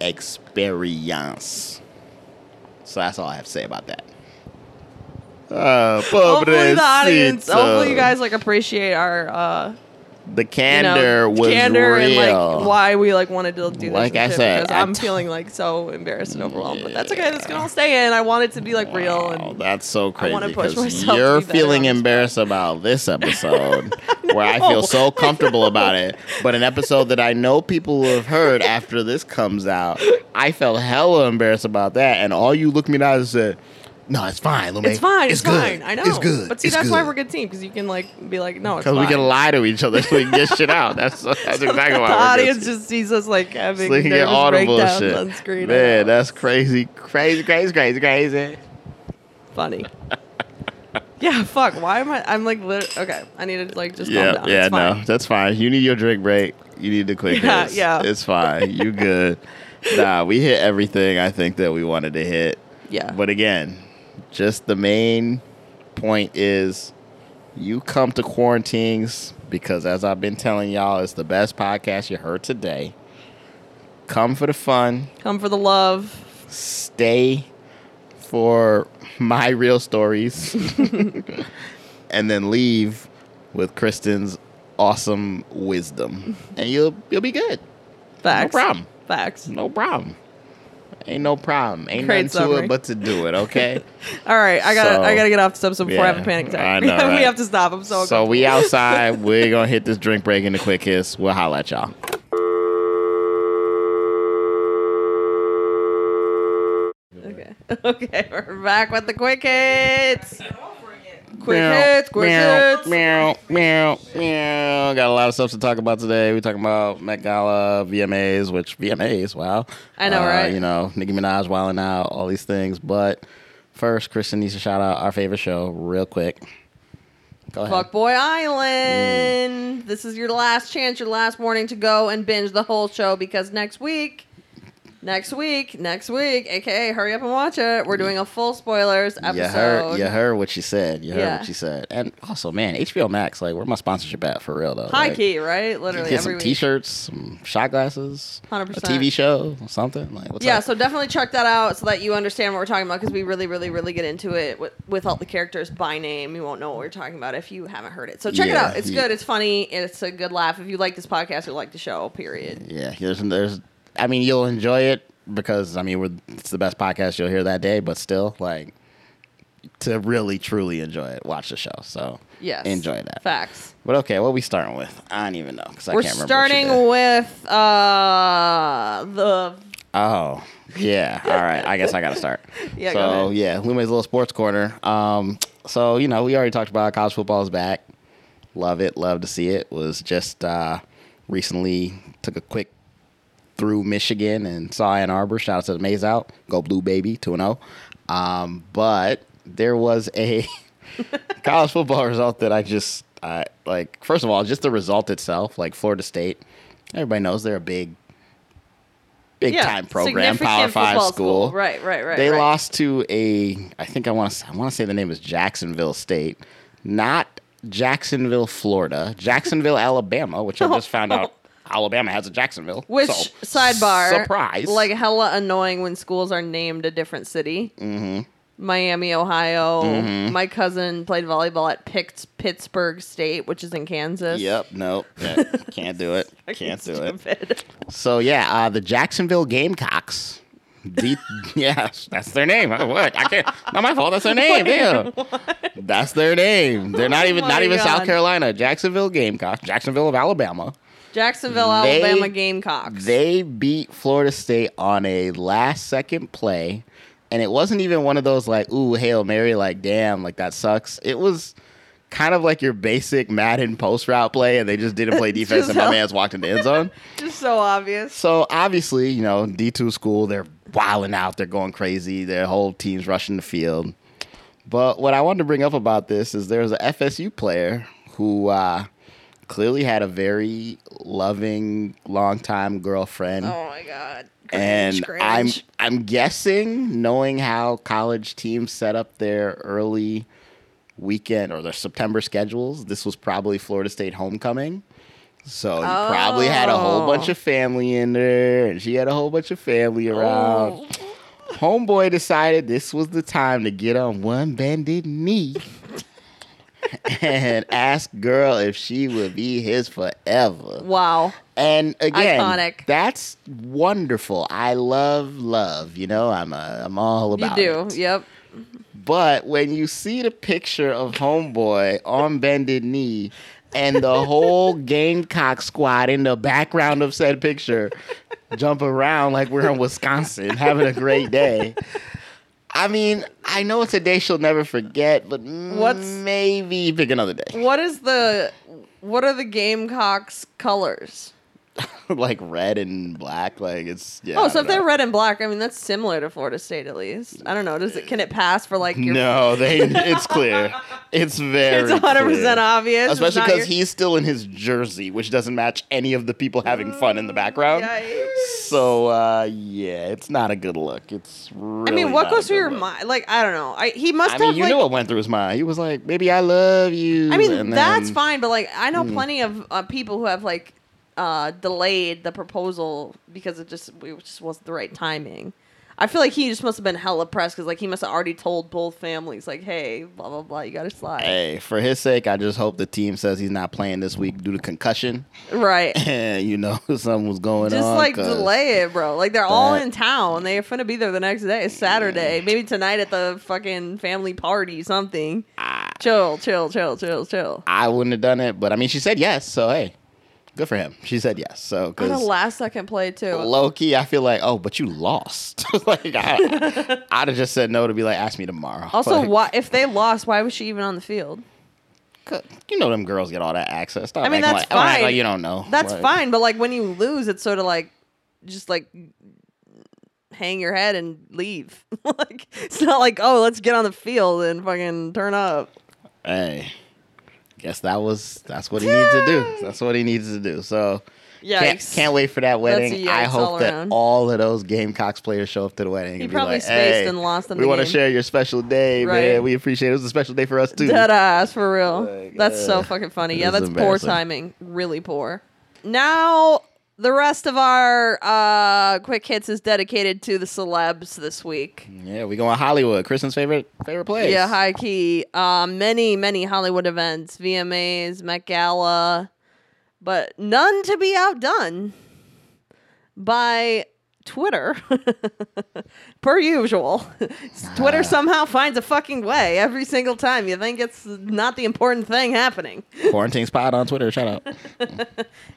Speaker 2: Experience. So that's all I have to say about that. Uh,
Speaker 1: hopefully the audience, hopefully you guys like appreciate our uh,
Speaker 2: The
Speaker 1: you
Speaker 2: candor
Speaker 1: know,
Speaker 2: was
Speaker 1: candor
Speaker 2: real.
Speaker 1: and like why we like wanted to do this.
Speaker 2: Like I said,
Speaker 1: because
Speaker 2: I
Speaker 1: I'm
Speaker 2: t-
Speaker 1: feeling like so embarrassed and overwhelmed, but that's okay. That's gonna all stay in. I want it to be like real
Speaker 2: Oh,
Speaker 1: and
Speaker 2: that's so crazy
Speaker 1: wanna push
Speaker 2: because
Speaker 1: myself
Speaker 2: you're feeling embarrassed about this (laughs) episode, (laughs) where I feel so comfortable about it. (laughs) But an episode that I know people will have heard after this comes out, I felt hella embarrassed about that. And all you looked me down and said, "No, it's fine, Lume.
Speaker 1: it's fine. It's,
Speaker 2: good.
Speaker 1: fine. I know.
Speaker 2: It's good.
Speaker 1: But see,
Speaker 2: It's
Speaker 1: that's why we're a good team because you can like be like, no, it's
Speaker 2: Because we can lie to each other so we can get shit out. That's that's (laughs) exactly why
Speaker 1: the audience
Speaker 2: good.
Speaker 1: just sees us like having
Speaker 2: So you can get
Speaker 1: nervous
Speaker 2: audible
Speaker 1: breakdowns
Speaker 2: shit.
Speaker 1: on screen.
Speaker 2: Man, that's crazy, crazy, crazy, crazy, crazy.
Speaker 1: funny. yeah, fuck. Why am I? I'm like, lit- okay. I need to like just calm
Speaker 2: Yeah,
Speaker 1: down.
Speaker 2: yeah,
Speaker 1: It's
Speaker 2: no, that's fine. You need your drink break. You need to quick (laughs)
Speaker 1: Yeah,
Speaker 2: hits.
Speaker 1: yeah.
Speaker 2: It's fine. You good. nah, we hit everything I think that we wanted to hit.
Speaker 1: Yeah.
Speaker 2: But again, just the main point is you come to quarantines because as I've been telling y'all, it's the best podcast you heard today. Come for the fun.
Speaker 1: Come for the love.
Speaker 2: Stay for my real stories. (laughs) and then leave with Kristen's awesome wisdom. And you'll you'll be good.
Speaker 1: Facts.
Speaker 2: No problem.
Speaker 1: Facts.
Speaker 2: No problem. Ain't no problem. Ain't
Speaker 1: Great
Speaker 2: nothing to it but to do it, okay? (laughs)
Speaker 1: All right, I gotta,
Speaker 2: So-
Speaker 1: I gotta get off episode before I have a panic attack. (laughs)
Speaker 2: Know,
Speaker 1: have- we have to stop. I'm so.
Speaker 2: so we outside. (laughs) We're gonna hit this drink break in the quick hits. We'll holla at y'all.
Speaker 1: Okay. Okay, we're back with the quick hits. Quick
Speaker 2: Meow,
Speaker 1: hits. Quick
Speaker 2: meow,
Speaker 1: hits.
Speaker 2: Meow, meow, meow. Got a lot of stuff to talk about today. We're talking about Met Gala, VMAs, which VMAs, wow.
Speaker 1: I know,
Speaker 2: Uh,
Speaker 1: right?
Speaker 2: You know, Nicki Minaj wilding out, all these things. But first, Kristen needs to shout out our favorite show real quick. Go ahead.
Speaker 1: Fuckboy Island. This is your last chance, your last warning to go and binge the whole show because next week, next week, next week, aka hurry up and watch it. We're doing a full spoilers episode.
Speaker 2: You heard, you heard what she said. You heard
Speaker 1: Yeah.
Speaker 2: what she said. And also, man, HBO Max, like, where my sponsorship at for real though?
Speaker 1: High
Speaker 2: Like,
Speaker 1: key, right? Literally
Speaker 2: Get some
Speaker 1: week.
Speaker 2: T-shirts, some shot glasses,
Speaker 1: 100%.
Speaker 2: a TV show, something like. What's
Speaker 1: yeah,
Speaker 2: up?
Speaker 1: so definitely check that out so that you understand what we're talking about because we really, really, really get into it with, with all the characters by name. You won't know what we're talking about if you haven't heard it. So check it out. It's
Speaker 2: yeah.
Speaker 1: good. It's funny. It's a good laugh. If you like this podcast, you'll like the show. Period.
Speaker 2: Yeah, there's, there's, I mean, you'll enjoy it because I mean, we're, it's the best podcast you'll hear that day. But still, like, to really truly enjoy it, watch the show. So
Speaker 1: Yes.
Speaker 2: enjoy that.
Speaker 1: Facts.
Speaker 2: But okay, what we starting with? I don't even know because I
Speaker 1: We're
Speaker 2: can't remember. she
Speaker 1: starting with uh the
Speaker 2: Oh, yeah. All right. I guess I got to start. (laughs)
Speaker 1: Yeah, go
Speaker 2: So, yeah, Lume's little sports corner. Um, so, you know, we already talked about college football is back. Love it. Love to see it. Was just uh, recently took a quick through Michigan and saw Ann Arbor. Shout out to the Maze out. Go Blue Baby 2 0. Um, but there was a (laughs) college football result that I just, I like, first of all, just the result itself, like Florida State. Everybody knows they're a big, big
Speaker 1: yeah,
Speaker 2: time program, Power Five
Speaker 1: football
Speaker 2: school.
Speaker 1: Right, right, right.
Speaker 2: They
Speaker 1: right.
Speaker 2: lost to a, I think I want to, I want to say the name is Jacksonville State, not Jacksonville, Florida, Jacksonville, (laughs) Alabama, which I just found out Alabama has a Jacksonville.
Speaker 1: Which
Speaker 2: So,
Speaker 1: sidebar?
Speaker 2: Surprise!
Speaker 1: Like hella annoying when schools are named a different city. Mm-hmm. Miami, Ohio.
Speaker 2: Mm-hmm.
Speaker 1: My cousin played volleyball at Pitts, Pittsburgh State, which is in Kansas.
Speaker 2: Yep. Nope. (laughs) Yeah, can't do it. Can't do it. So yeah, uh, the Jacksonville Gamecocks. (laughs) Yes, that's their name. Oh, What? I can't. Not my fault. That's their (laughs) name. Damn. That's their name. They're not
Speaker 1: Oh
Speaker 2: even
Speaker 1: my
Speaker 2: not even South Carolina. Jacksonville Gamecocks. Jacksonville of Alabama.
Speaker 1: Jacksonville,
Speaker 2: They-
Speaker 1: Alabama Gamecocks.
Speaker 2: They beat Florida State on a last second play. And it wasn't even one of those like, ooh, Hail Mary, like, damn, like that sucks. It was kind of like your basic Madden post route play, and they just didn't play (laughs) defense, and my man's walked in the end zone. (laughs)
Speaker 1: Just so obvious.
Speaker 2: So obviously, you know, D2 school, they're wilding out, they're going crazy, their whole team's rushing the field. But what I wanted to bring up about this is there's a FSU player who uh, clearly had a very loving, longtime girlfriend.
Speaker 1: Oh my god.
Speaker 2: and
Speaker 1: Cringe,
Speaker 2: I'm. I'm guessing, knowing how college teams set up their early weekend or their September schedules, this was probably Florida State homecoming. So he probably had a whole
Speaker 1: Oh.
Speaker 2: bunch of oh. family in there, and she had a whole bunch of family around. Oh. Homeboy decided this was the time to get on one bended knee (laughs) and ask girl if she would be his forever.
Speaker 1: Wow.
Speaker 2: And again,
Speaker 1: Iconic.
Speaker 2: that's wonderful. I love love. You know, I'm a, I'm all about.
Speaker 1: You do.
Speaker 2: it.
Speaker 1: Yep.
Speaker 2: But when you see the picture of Homeboy on bended knee and the whole (laughs) Gamecock squad in the background of said picture jump around like we're in Wisconsin having a great day. I mean, I know it's a day she'll never forget, but
Speaker 1: What's-
Speaker 2: maybe pick another day.
Speaker 1: What is the what are the Gamecocks colors? (laughs)
Speaker 2: like red and black, like it's yeah.
Speaker 1: oh, so if
Speaker 2: know.
Speaker 1: they're red and black, I mean that's similar to Florida State at least. I don't know. Does it can it pass for like your
Speaker 2: No, they. (laughs) It's clear. It's very.
Speaker 1: It's 100
Speaker 2: clear.
Speaker 1: percent obvious.
Speaker 2: Especially because
Speaker 1: your-
Speaker 2: he's still in his jersey, which doesn't match any of the people having fun in the background.
Speaker 1: Yikes.
Speaker 2: So uh, yeah, it's not a good look. It's really.
Speaker 1: I mean, what goes through your
Speaker 2: look.
Speaker 1: mind? Like, I don't know. I he must
Speaker 2: I mean,
Speaker 1: have
Speaker 2: you
Speaker 1: like.
Speaker 2: know what went through his mind. He was like, "Baby, I love you."
Speaker 1: I mean,
Speaker 2: and
Speaker 1: that's
Speaker 2: then-
Speaker 1: fine, but like, I know
Speaker 2: Mm.
Speaker 1: plenty of uh, people who have like uh, delayed the proposal because it just it just wasn't the right timing. I feel like he just must have been hella pressed because like he must have already told both families like, hey, blah blah blah, you gotta slide.
Speaker 2: Hey, for his sake, I just hope the team says he's not playing this week due to concussion.
Speaker 1: Right. (laughs)
Speaker 2: And you know (laughs) something was going on
Speaker 1: Just
Speaker 2: like
Speaker 1: delay it, bro. Like they're all in town. They're gonna be there the next day. It's Saturday. Maybe tonight at the fucking family party, something.
Speaker 2: Ah.
Speaker 1: Chill, chill, chill, chill, chill.
Speaker 2: I wouldn't have done it, but I mean, she said yes, so hey, good for him. She said yes, so
Speaker 1: On a last second play too.
Speaker 2: low key, I feel like, oh, but you lost. (laughs) like I, (laughs) I'd have just said no to be like, ask me tomorrow.
Speaker 1: Also,
Speaker 2: Like,
Speaker 1: why if they lost, why was she even on the field?
Speaker 2: you know them girls get all that access. Stop
Speaker 1: I mean, that's
Speaker 2: like, oh,
Speaker 1: fine.
Speaker 2: like you don't know.
Speaker 1: That's
Speaker 2: Like,
Speaker 1: fine, but like when you lose, it's sort of like just like hang your head and leave. (laughs) like it's not like oh, let's get on the field and fucking turn up.
Speaker 2: Hey, guess that was that's what he needs to do. That's what he needs to do. So. Can't, can't wait for that wedding. I hope
Speaker 1: all
Speaker 2: that
Speaker 1: around.
Speaker 2: all of those Gamecocks players show up to the wedding.
Speaker 1: He
Speaker 2: and be
Speaker 1: probably
Speaker 2: like,
Speaker 1: spaced
Speaker 2: hey,
Speaker 1: and lost in
Speaker 2: We want to share your special day,
Speaker 1: Right.
Speaker 2: man. We appreciate it. It was a special day for us too.
Speaker 1: Dead ass for real.
Speaker 2: Like,
Speaker 1: that's so
Speaker 2: uh,
Speaker 1: fucking funny. Yeah, that's poor timing. Really poor. Now the rest of our uh, quick hits is dedicated to the celebs this week.
Speaker 2: Yeah, we go to Hollywood. Kristen's favorite favorite place.
Speaker 1: Yeah, high key. Um, many, many Hollywood events, VMAs, Met Gala, but none to be outdone by Twitter. (laughs) per usual. (laughs) Twitter ah. somehow finds a fucking way every single time. You think it's not the important thing happening. (laughs)
Speaker 2: Quarantine spot on Twitter. Shout out.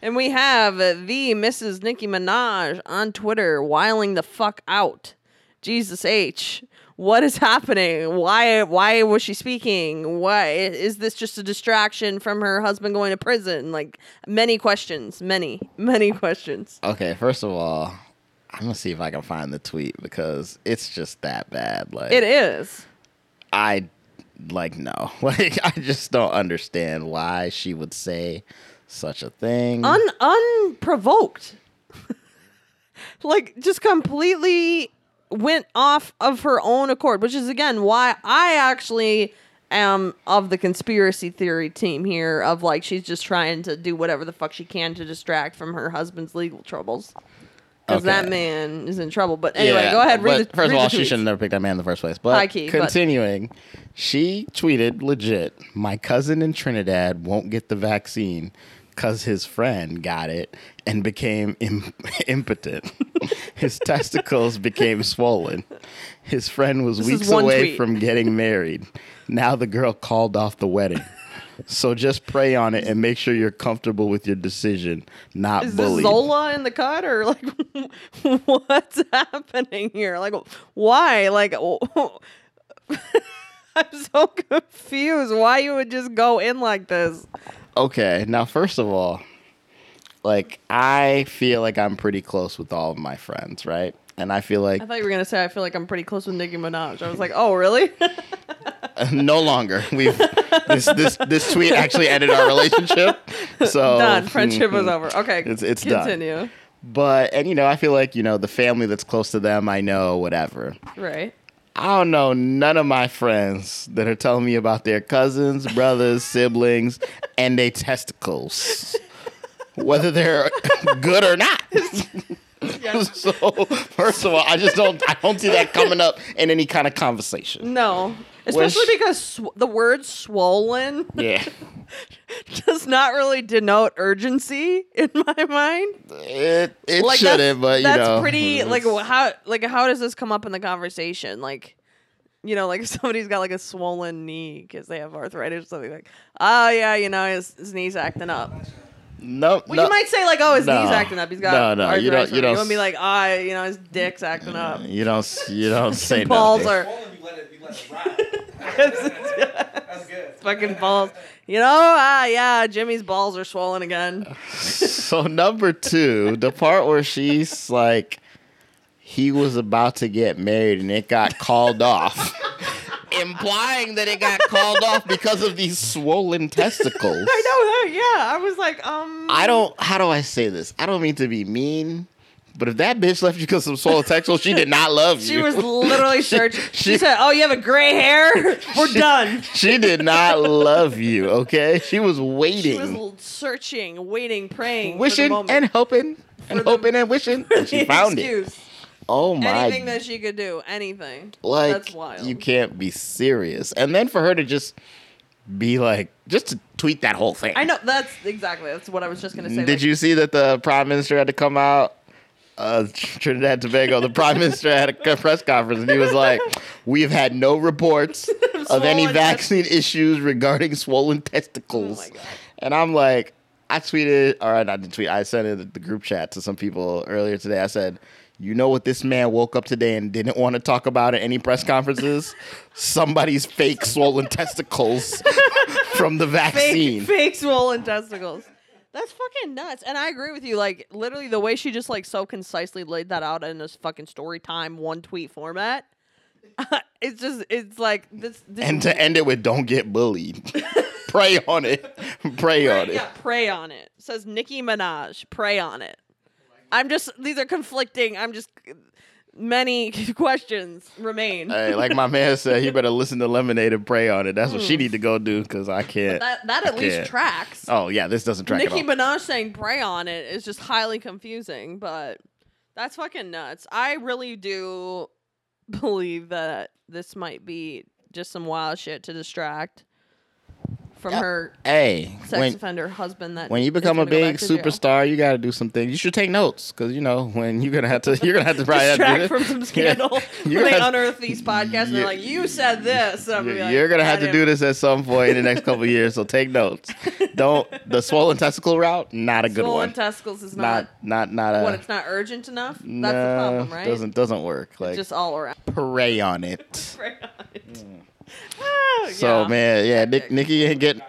Speaker 1: And we have the Mrs. Nicki Minaj on Twitter wiling the fuck out. Jesus H. What is happening? Why why was she speaking? Why is this just a distraction from her husband going to prison? Like many questions, many, many questions.
Speaker 2: Okay, first of all, I'm gonna see if I can find the tweet because it's just that bad. Like
Speaker 1: It is.
Speaker 2: I like no. (laughs) Like I just don't understand why she would say such a thing.
Speaker 1: Un unprovoked. (laughs) like just completely went off of her own accord, which is again why I actually am of the conspiracy theory team here of like she's just trying to do whatever the fuck she can to distract from her husband's legal troubles. Because that man is in trouble. But anyway,
Speaker 2: Yeah,
Speaker 1: go ahead. Read
Speaker 2: but
Speaker 1: the
Speaker 2: First
Speaker 1: read
Speaker 2: of all, she
Speaker 1: tweets.
Speaker 2: should have never picked that man in the first place. But
Speaker 1: High key, but-
Speaker 2: continuing, she tweeted legit, My cousin in Trinidad won't get the vaccine because his friend got it and became Im- (laughs) impotent. his (laughs) testicles became swollen. His friend was
Speaker 1: This
Speaker 2: weeks away
Speaker 1: tweet.
Speaker 2: from getting married. Now the girl called off the wedding. So just pray on it and make sure you're comfortable with your decision, not
Speaker 1: Is
Speaker 2: bullied.
Speaker 1: this Zola in the cut or like (laughs) what's happening here? Like why? Like (laughs) I'm so confused why you would just go in like this.
Speaker 2: Okay, now first of all, like I feel like I'm pretty close with all of my friends, right? And I feel like
Speaker 1: I thought you were gonna say I feel like I'm pretty close with Nicki Minaj. I was like, oh really? (laughs)
Speaker 2: no longer we've this this this tweet actually ended our relationship. So (laughs)
Speaker 1: done. Hmm, Friendship was hmm. over. Okay,
Speaker 2: It's- it's done.
Speaker 1: continue.
Speaker 2: But and you know, I feel like you know the family that's close to them, I know whatever.
Speaker 1: Right.
Speaker 2: I don't know none of my friends that are telling me about their cousins, brothers, siblings, and their testicles, whether they're (laughs) good or not. (laughs) so, first of all, I just don't I don't see that coming up in any kind of conversation.
Speaker 1: No. Especially because sw- the word swollen
Speaker 2: Yeah, (laughs)
Speaker 1: does not really denote urgency in (laughs) my mind.
Speaker 2: it it
Speaker 1: Like
Speaker 2: shouldn't,
Speaker 1: that's,
Speaker 2: but you
Speaker 1: that's
Speaker 2: know,
Speaker 1: pretty (laughs) like wh- how like how does this come up in the conversation? Like you know, like if somebody's got like a swollen knee because they have arthritis or something like, oh yeah, you know, his, his knee's acting up.
Speaker 2: No,
Speaker 1: Well,
Speaker 2: no,
Speaker 1: you might say like, oh, his
Speaker 2: No.
Speaker 1: knee's acting up. He's got
Speaker 2: No, no, you don't- you don't
Speaker 1: wouldn't be
Speaker 2: s-
Speaker 1: like, ah, you know, his dick's acting up.
Speaker 2: you don't you don't say
Speaker 1: balls
Speaker 2: nothing.
Speaker 1: are
Speaker 4: Swollen, you let it, you let it ride. (laughs) That's good.
Speaker 1: fucking balls. You know, ah, yeah, Jimmy's balls are swollen again. (laughs)
Speaker 2: So number two, the part where she's like, he was about to get married and it got called off, (laughs) implying that it got called off because of these swollen testicles.
Speaker 1: I know that. Yeah, I was like, um,
Speaker 2: I don't. How do I say this? I don't mean to be mean, but if that bitch left you because of some swollen testicles, she did not love you.
Speaker 1: She was literally (laughs) searching. She,
Speaker 2: she-
Speaker 1: said, "Oh, you have a gray hair. We're done."
Speaker 2: She did not love you. Okay, she was waiting.
Speaker 1: She was searching, waiting, praying,
Speaker 2: wishing
Speaker 1: moment.
Speaker 2: and hoping and
Speaker 1: the-
Speaker 2: hoping and wishing. And she (laughs) found it. Oh my
Speaker 1: Anything that she could do, anything.
Speaker 2: Like
Speaker 1: That's wild.
Speaker 2: you can't be serious. And then for her to just be like, just to tweet that whole thing.
Speaker 1: I know that's exactly. That's what I was just gonna say.
Speaker 2: Did
Speaker 1: like,
Speaker 2: you see that the prime minister had to come out? Uh, (laughs) Trinidad and Tobago, the prime (laughs) minister had a press conference and he was like, "We have had no reports (laughs) of any vaccine issues regarding swollen
Speaker 1: Oh
Speaker 2: testicles."
Speaker 1: my god.
Speaker 2: And I'm like, I tweeted, or I didn't tweet, I sent it in the group chat to some people earlier today. I said, you know what this man woke up today and didn't want to talk about at any press conferences? Somebody's fake swollen testicles from the vaccine.
Speaker 1: Fake, fake swollen testicles. That's fucking nuts. And I agree with you. Like literally the way she just like so concisely laid that out in this fucking story time one tweet format. (laughs) it's just it's like this, this
Speaker 2: And to end it with "Don't get bullied." (laughs) Pray on it. Pray on it.
Speaker 1: Yeah, pray on it. Says Nicki Minaj, pray on it. I'm just these are conflicting. I'm just many (laughs) questions remain.
Speaker 2: Hey, like my man said, he better listen to Lemonade and pray on it. That's what she hmm. need to go do because I can't.
Speaker 1: that that at least
Speaker 2: Yeah.
Speaker 1: tracks.
Speaker 2: Oh yeah, this doesn't track
Speaker 1: Nicki
Speaker 2: at all.
Speaker 1: Minaj saying pray on it is just highly confusing, but that's fucking nuts. I really do (laughs) believe that this might be just some wild shit to distract from
Speaker 2: Yeah.
Speaker 1: her
Speaker 2: Hey,
Speaker 1: sex
Speaker 2: when
Speaker 1: offender husband that
Speaker 2: when you become a
Speaker 1: gonna go back
Speaker 2: big superstar, you got to do some things. You should take notes because you know when you're gonna have to, (laughs) you're gonna have to probably have to
Speaker 1: distract from some (laughs)
Speaker 2: Yeah.
Speaker 1: scandal (laughs)
Speaker 2: You're
Speaker 1: when they
Speaker 2: gonna have-
Speaker 1: unearth these podcasts and they're like, "You said this."
Speaker 2: You're,
Speaker 1: like,
Speaker 2: you're gonna have
Speaker 1: "I
Speaker 2: to do this at some point in the next couple of years, so take notes. Don't the swollen testicle route, not a good
Speaker 1: Swollen
Speaker 2: one.
Speaker 1: Swollen testicles is not,
Speaker 2: Not not not a.
Speaker 1: what it's not urgent enough. That's the problem, right?
Speaker 2: It doesn't doesn't work. Like
Speaker 1: just all around.
Speaker 2: pray on it.
Speaker 1: Pray on it. Mm. (laughs)
Speaker 2: So
Speaker 1: yeah.
Speaker 2: man, yeah, Nick, Nicki ain't getting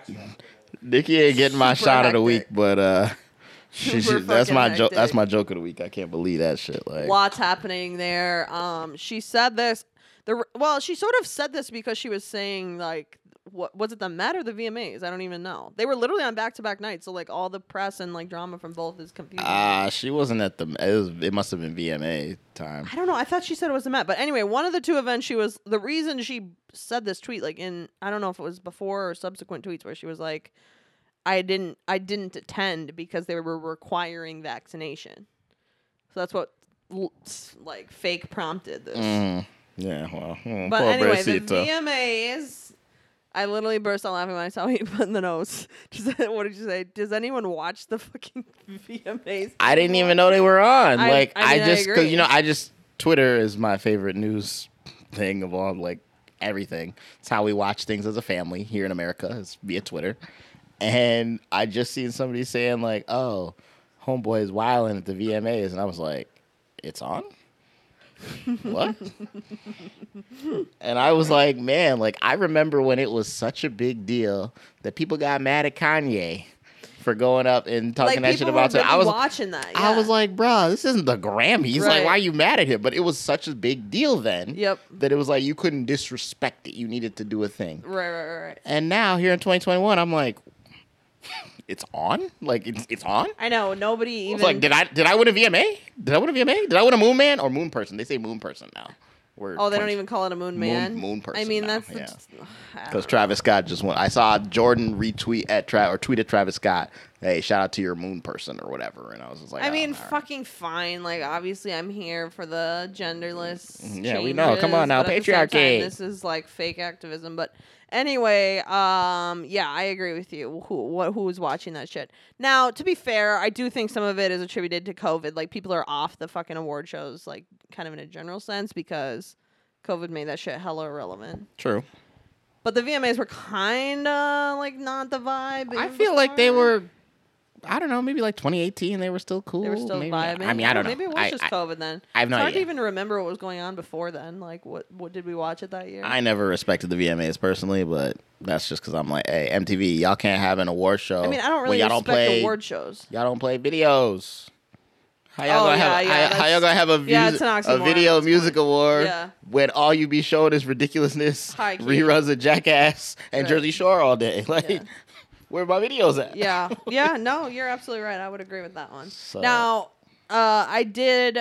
Speaker 2: Nicki ain't getting my
Speaker 1: Super
Speaker 2: shot of the week, but uh, (laughs) she, she, that's my joke. That's my joke of the week. I can't believe that shit. Like,
Speaker 1: lots happening there. Um, she said this. The well, she sort of said this because she was saying like, what was it the Met or the VMAs? I don't even know. They were literally on back to back nights, so like all the press and like drama from both is confusing.
Speaker 2: ah, she wasn't at the. It, was, it must have been VMA time.
Speaker 1: I don't know. I thought she said it was the Met, but anyway, one of the two events she was. The reason she said this tweet, like in I don't know if it was before or subsequent tweets, where she was like, "I didn't, I didn't attend because they were requiring vaccination." So that's what like fake prompted this.
Speaker 2: Mm, yeah, well, mm,
Speaker 1: But anyway, the VMAs. I literally burst out laughing when I saw you (laughs) put in the. Does, (laughs) what did you say? Does anyone watch the (laughs) fucking VMAs?
Speaker 2: I didn't even know they were on.
Speaker 1: I-
Speaker 2: like,
Speaker 1: I
Speaker 2: I,
Speaker 1: mean, I
Speaker 2: just because you know, I just Twitter is my favorite news thing of all. Like everything. It's how we watch things as a family here in America. Is via Twitter. And I just seen somebody saying like, "Oh, homeboy is wilding at the VMAs," and I was like, "It's on." What? and I was like, man, like I remember when it was such a big deal that people got mad at Kanye for going up and talking
Speaker 1: like
Speaker 2: that shit about it. I was
Speaker 1: watching that.
Speaker 2: I was like, bro, this isn't the Grammys. Like, why are you mad at him? But it was such a big deal then.
Speaker 1: Yep.
Speaker 2: That it was like you couldn't disrespect it. You needed to do a thing.
Speaker 1: right, right, right, right.
Speaker 2: And now here in 2021, I'm like, it's on. Like it's it's on.
Speaker 1: I know nobody even.
Speaker 2: was like, did I did I win a VMA? Did I win a VMA? Did I win a Moon Man or Moon Person? They say Moon Person now. We're
Speaker 1: Oh, they don't even call it a moon
Speaker 2: Moon-
Speaker 1: man.
Speaker 2: moon
Speaker 1: I
Speaker 2: person I
Speaker 1: mean,
Speaker 2: now,
Speaker 1: that's the,
Speaker 2: yeah. Because. Travis Scott just went. I saw Jordan retweet at Tra- or tweeted at Travis Scott, "Hey, shout out to your moon person or whatever," and I was just like,
Speaker 1: I
Speaker 2: oh,
Speaker 1: mean,
Speaker 2: all right.
Speaker 1: fucking fine. Like, obviously, I'm here for the genderless.
Speaker 2: Yeah, we know. Come on now,
Speaker 1: but at the same time,
Speaker 2: patriarchy.
Speaker 1: This is like fake activism, but anyway, um, yeah, I agree with you. Who, what, who was watching that shit? Now, to be fair, I do think some of it is attributed to COVID. Like, people are off the fucking award shows, like, kind of in a general sense, because COVID made that shit hella irrelevant.
Speaker 2: True.
Speaker 1: But the VMAs were kind of like not the vibe.
Speaker 2: I
Speaker 1: even
Speaker 2: feel like they were. I don't know. Maybe like 2018, they were still cool.
Speaker 1: They were still
Speaker 2: maybe,
Speaker 1: vibing.
Speaker 2: I mean, I don't know.
Speaker 1: Maybe it was
Speaker 2: I,
Speaker 1: just
Speaker 2: I,
Speaker 1: COVID then.
Speaker 2: I have no
Speaker 1: it's hard
Speaker 2: idea.
Speaker 1: to even remember what was going on before then. Like, what what did we watch it that year?
Speaker 2: I never respected the VMAs personally, but that's just because I'm like, hey, MTV, y'all can't have an award show.
Speaker 1: I mean, I don't really
Speaker 2: y'all
Speaker 1: respect
Speaker 2: don't play,
Speaker 1: award shows.
Speaker 2: Y'all don't play videos. How y'all
Speaker 1: Oh,
Speaker 2: gonna
Speaker 1: yeah,
Speaker 2: have
Speaker 1: yeah,
Speaker 2: how, how y'all gonna have a,
Speaker 1: yeah, it's an
Speaker 2: a video music
Speaker 1: point.
Speaker 2: award
Speaker 1: Yeah.
Speaker 2: when all you be showing is ridiculousness, reruns of Jackass and
Speaker 1: Right.
Speaker 2: Jersey Shore all day? (laughs) Like,
Speaker 1: Yeah.
Speaker 2: Where my videos at?
Speaker 1: yeah, (laughs) yeah. No, you're absolutely right. I would agree with that one.
Speaker 2: So-
Speaker 1: Now, uh, I did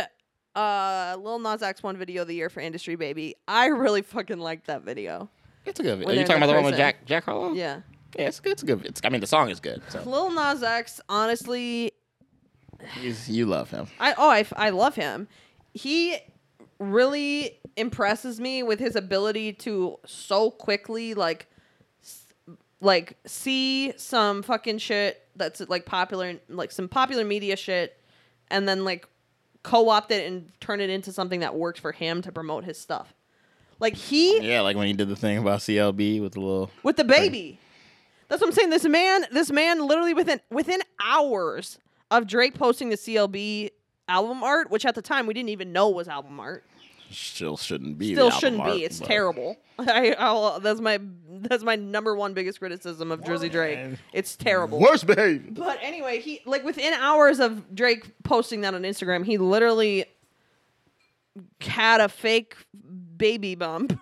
Speaker 1: uh Lil Nas X one video of the year for Industry Baby. I really fucking liked that video.
Speaker 2: it's a good.
Speaker 1: When
Speaker 2: Are you talking about the
Speaker 1: the
Speaker 2: one with. Jack Jack Harlow?
Speaker 1: Yeah.
Speaker 2: yeah, it's good. It's a good. It's, I mean, the song is good. So
Speaker 1: Lil Nas X, honestly,
Speaker 2: He's, you love him.
Speaker 1: I oh I, I love him. He really impresses me with his ability to so quickly like like see some fucking shit that's like popular like some popular media shit and then like co-opt it and turn it into something that works for him to promote his stuff. Like he
Speaker 2: Yeah, like when he did the thing about CLB with the little.
Speaker 1: with the baby. That's what I'm saying. This man, this man, literally within within hours of Drake posting the CLB album art, which at the time we didn't even know was album art,
Speaker 2: Still shouldn't be.
Speaker 1: still
Speaker 2: album
Speaker 1: shouldn't
Speaker 2: art,
Speaker 1: be. It's
Speaker 2: but-
Speaker 1: terrible. (laughs) I, I'll, that's my that's my number one biggest criticism of Drizzy Drake. It's terrible.
Speaker 2: Worst behavior.
Speaker 1: But anyway, he like within hours of Drake posting that on Instagram, he literally had a fake baby bump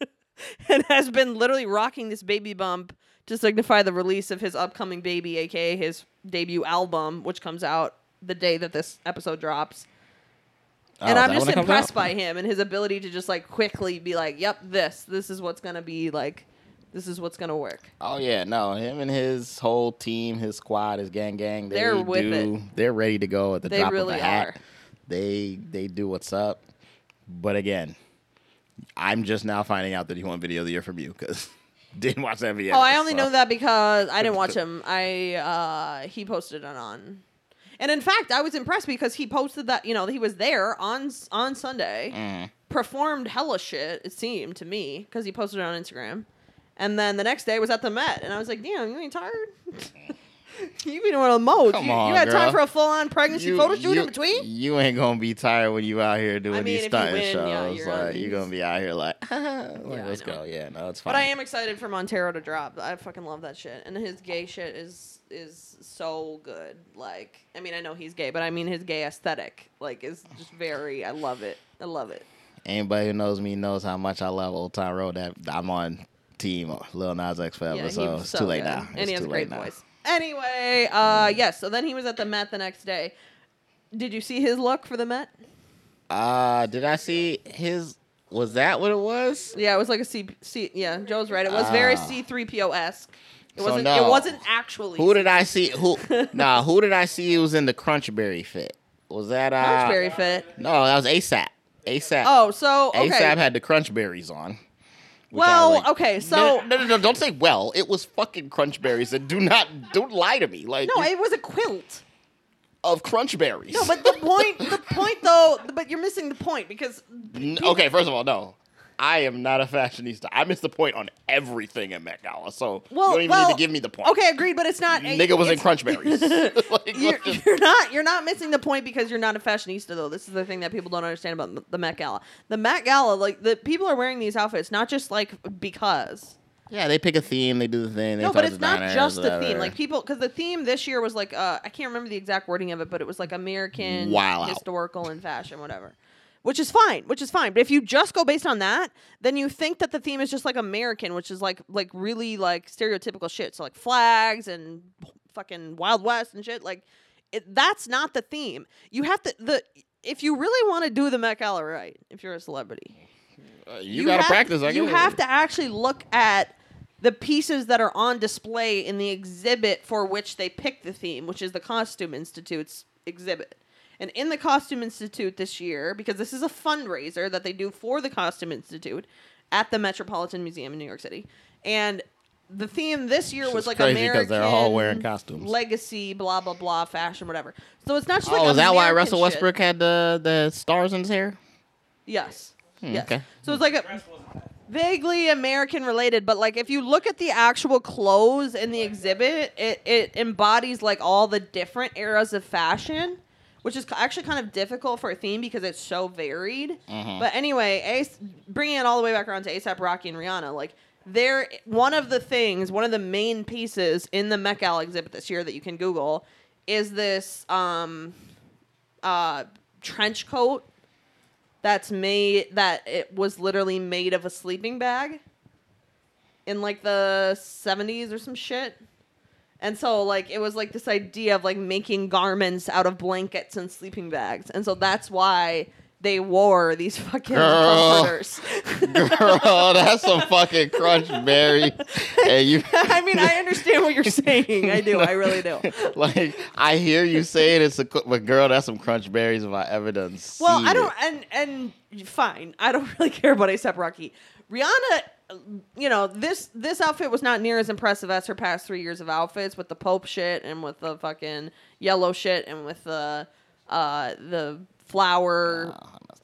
Speaker 1: (laughs) and has been literally rocking this baby bump to signify the release of his upcoming baby, aka his debut album, which comes out the day that this episode drops. And
Speaker 2: Oh, is
Speaker 1: I'm just
Speaker 2: when it comes
Speaker 1: impressed by him and his ability to just like quickly be like, "Yep, this, this is what's gonna be like, this is what's gonna work."
Speaker 2: Oh yeah, no, him and his whole team, his squad, his gang, gang. They
Speaker 1: They're with
Speaker 2: do,
Speaker 1: it.
Speaker 2: They're ready to go at the
Speaker 1: They
Speaker 2: drop
Speaker 1: really
Speaker 2: of a hat.
Speaker 1: are.
Speaker 2: They they do what's up. But again, I'm just now finding out that he won Video of the Year from you because (laughs) didn't watch that video.
Speaker 1: Oh, I only
Speaker 2: so-
Speaker 1: know that because I didn't watch (laughs) him. I uh he posted it on. And in fact, I was impressed because he posted that, you know, he was there on on Sunday,
Speaker 2: Mm.
Speaker 1: performed hella shit, it seemed to me, because he posted it on Instagram. And then the next day was at the Met, and I was like, "Damn, you ain't tired? (laughs) you been of the most.
Speaker 2: Come
Speaker 1: you,
Speaker 2: on,
Speaker 1: you had time for a full on pregnancy
Speaker 2: You-
Speaker 1: photo shoot
Speaker 2: you-
Speaker 1: in between?
Speaker 2: You ain't gonna be tired when you out here doing
Speaker 1: I mean,
Speaker 2: these
Speaker 1: if you yeah,
Speaker 2: shows.
Speaker 1: you're
Speaker 2: like you're gonna be out here like, (laughs) like,
Speaker 1: I
Speaker 2: let's go. Yeah, no, it's fine.
Speaker 1: But I am excited for Montero to drop. I fucking love that shit, and his gay shit is is so good. Like, I mean, I know he's gay, but I mean his gay aesthetic, like, is just very. I love it. I love it.
Speaker 2: Anybody who knows me knows how much I love Old Town Road. That I'm on team Lil Nas X forever.
Speaker 1: Yeah,
Speaker 2: so it's
Speaker 1: so
Speaker 2: too late
Speaker 1: good.
Speaker 2: now.
Speaker 1: and
Speaker 2: It's
Speaker 1: he has a
Speaker 2: too
Speaker 1: great
Speaker 2: late now.
Speaker 1: voice. Anyway, uh, yes. So then he was at the Met the next day. Did you see his look for the Met?
Speaker 2: Uh, did I see his? Was that what it was?
Speaker 1: Yeah, it was like a C. C yeah, Joe's right. It was very
Speaker 2: Ah.
Speaker 1: C three PO esque. It
Speaker 2: So
Speaker 1: wasn't.
Speaker 2: no.
Speaker 1: It wasn't actually.
Speaker 2: Who did I see? Who? (laughs) nah, who did I see? Who was in the Crunchberry fit? Was that uh?
Speaker 1: Crunchberry fit?
Speaker 2: No, that was ASAP. ASAP.
Speaker 1: Oh, so okay.
Speaker 2: ASAP had the Crunchberries on.
Speaker 1: well,
Speaker 2: like.
Speaker 1: okay, so
Speaker 2: no, no, no, don't say well. It was fucking Crunchberries, and do not, don't lie to me. Like
Speaker 1: no, it was a quilt.
Speaker 2: of Crunchberries.
Speaker 1: No, but the point, the point though, but you're missing the point because
Speaker 2: N- okay, first of all, no. I am not a fashionista. I missed the point on everything at Met Gala, so
Speaker 1: well,
Speaker 2: you don't even
Speaker 1: well,
Speaker 2: need to give me the point.
Speaker 1: Okay, agreed, but it's not.
Speaker 2: nigga was in Crunchberries. (laughs) (laughs) like,
Speaker 1: You're,
Speaker 2: just-
Speaker 1: you're not you're not missing the point because you're not a fashionista though. This is the thing that people don't understand about the- Met Gala. The Met Gala, like the people are wearing these outfits not just like because.
Speaker 2: yeah, they pick a theme, they do the thing. They
Speaker 1: No, but it's not just the theme. Like people, because the theme this year was like uh, I can't remember the exact wording of it, but it was like American,
Speaker 2: Wow.
Speaker 1: historical, and fashion, whatever. Which is fine, which is fine. But if you just go based on that, then you think that the theme is just like American, which is like like really like stereotypical shit. So like flags and fucking Wild West and shit. Like it, that's not the theme. You have to the if you really want to do the Met Gala right, if you're a celebrity,
Speaker 2: Uh, you, gotta
Speaker 1: have-
Speaker 2: practice. I
Speaker 1: you
Speaker 2: it.
Speaker 1: have to actually look at the pieces that are on display in the exhibit for which they pick the theme, which is the Costume Institute's exhibit. And in the Costume Institute this year, because this is a fundraiser that they do for the Costume Institute at the Metropolitan Museum in New York City, and the theme this year was like
Speaker 2: crazy
Speaker 1: American
Speaker 2: they're all wearing costumes.
Speaker 1: legacy, blah blah blah, fashion, whatever. So it's not just like
Speaker 2: oh, is that why
Speaker 1: American
Speaker 2: Russell
Speaker 1: shit.
Speaker 2: Westbrook had the the stars in his hair?
Speaker 1: Yes.
Speaker 2: Hmm,
Speaker 1: yes.
Speaker 2: okay.
Speaker 1: So it's like a
Speaker 4: Dress wasn't bad.
Speaker 1: vaguely American related, but like if you look at the actual clothes in the exhibit, it, it embodies like all the different eras of fashion, which is actually kind of difficult for a theme because it's so varied.
Speaker 2: Mhm.
Speaker 1: But anyway, Ace, bringing it all the way back around to ASAP Rocky and Rihanna, like they're one of the things, one of the main pieces in the Met Gala exhibit this year that you can Google is this um, uh, trench coat that's made that it was literally made of a sleeping bag in like the 70s or some shit. And so like it was like this idea of like making garments out of blankets and sleeping bags. And so that's why they wore these (laughs) fucking
Speaker 2: Girl.
Speaker 1: comforters. (laughs)
Speaker 2: Girl, that's some fucking crunch berry. and you (laughs)
Speaker 1: I mean, I understand what you're saying. I do. I really do.
Speaker 2: like I hear you saying it's a but girl, that's some crunch berries if I ever done
Speaker 1: Well, I don't,
Speaker 2: it.
Speaker 1: and and fine. I don't really care about ASAP Rocky. Rihanna, you know this this outfit was not near as impressive as her past three years of outfits with the Pope shit and with the fucking yellow shit and with the uh the flower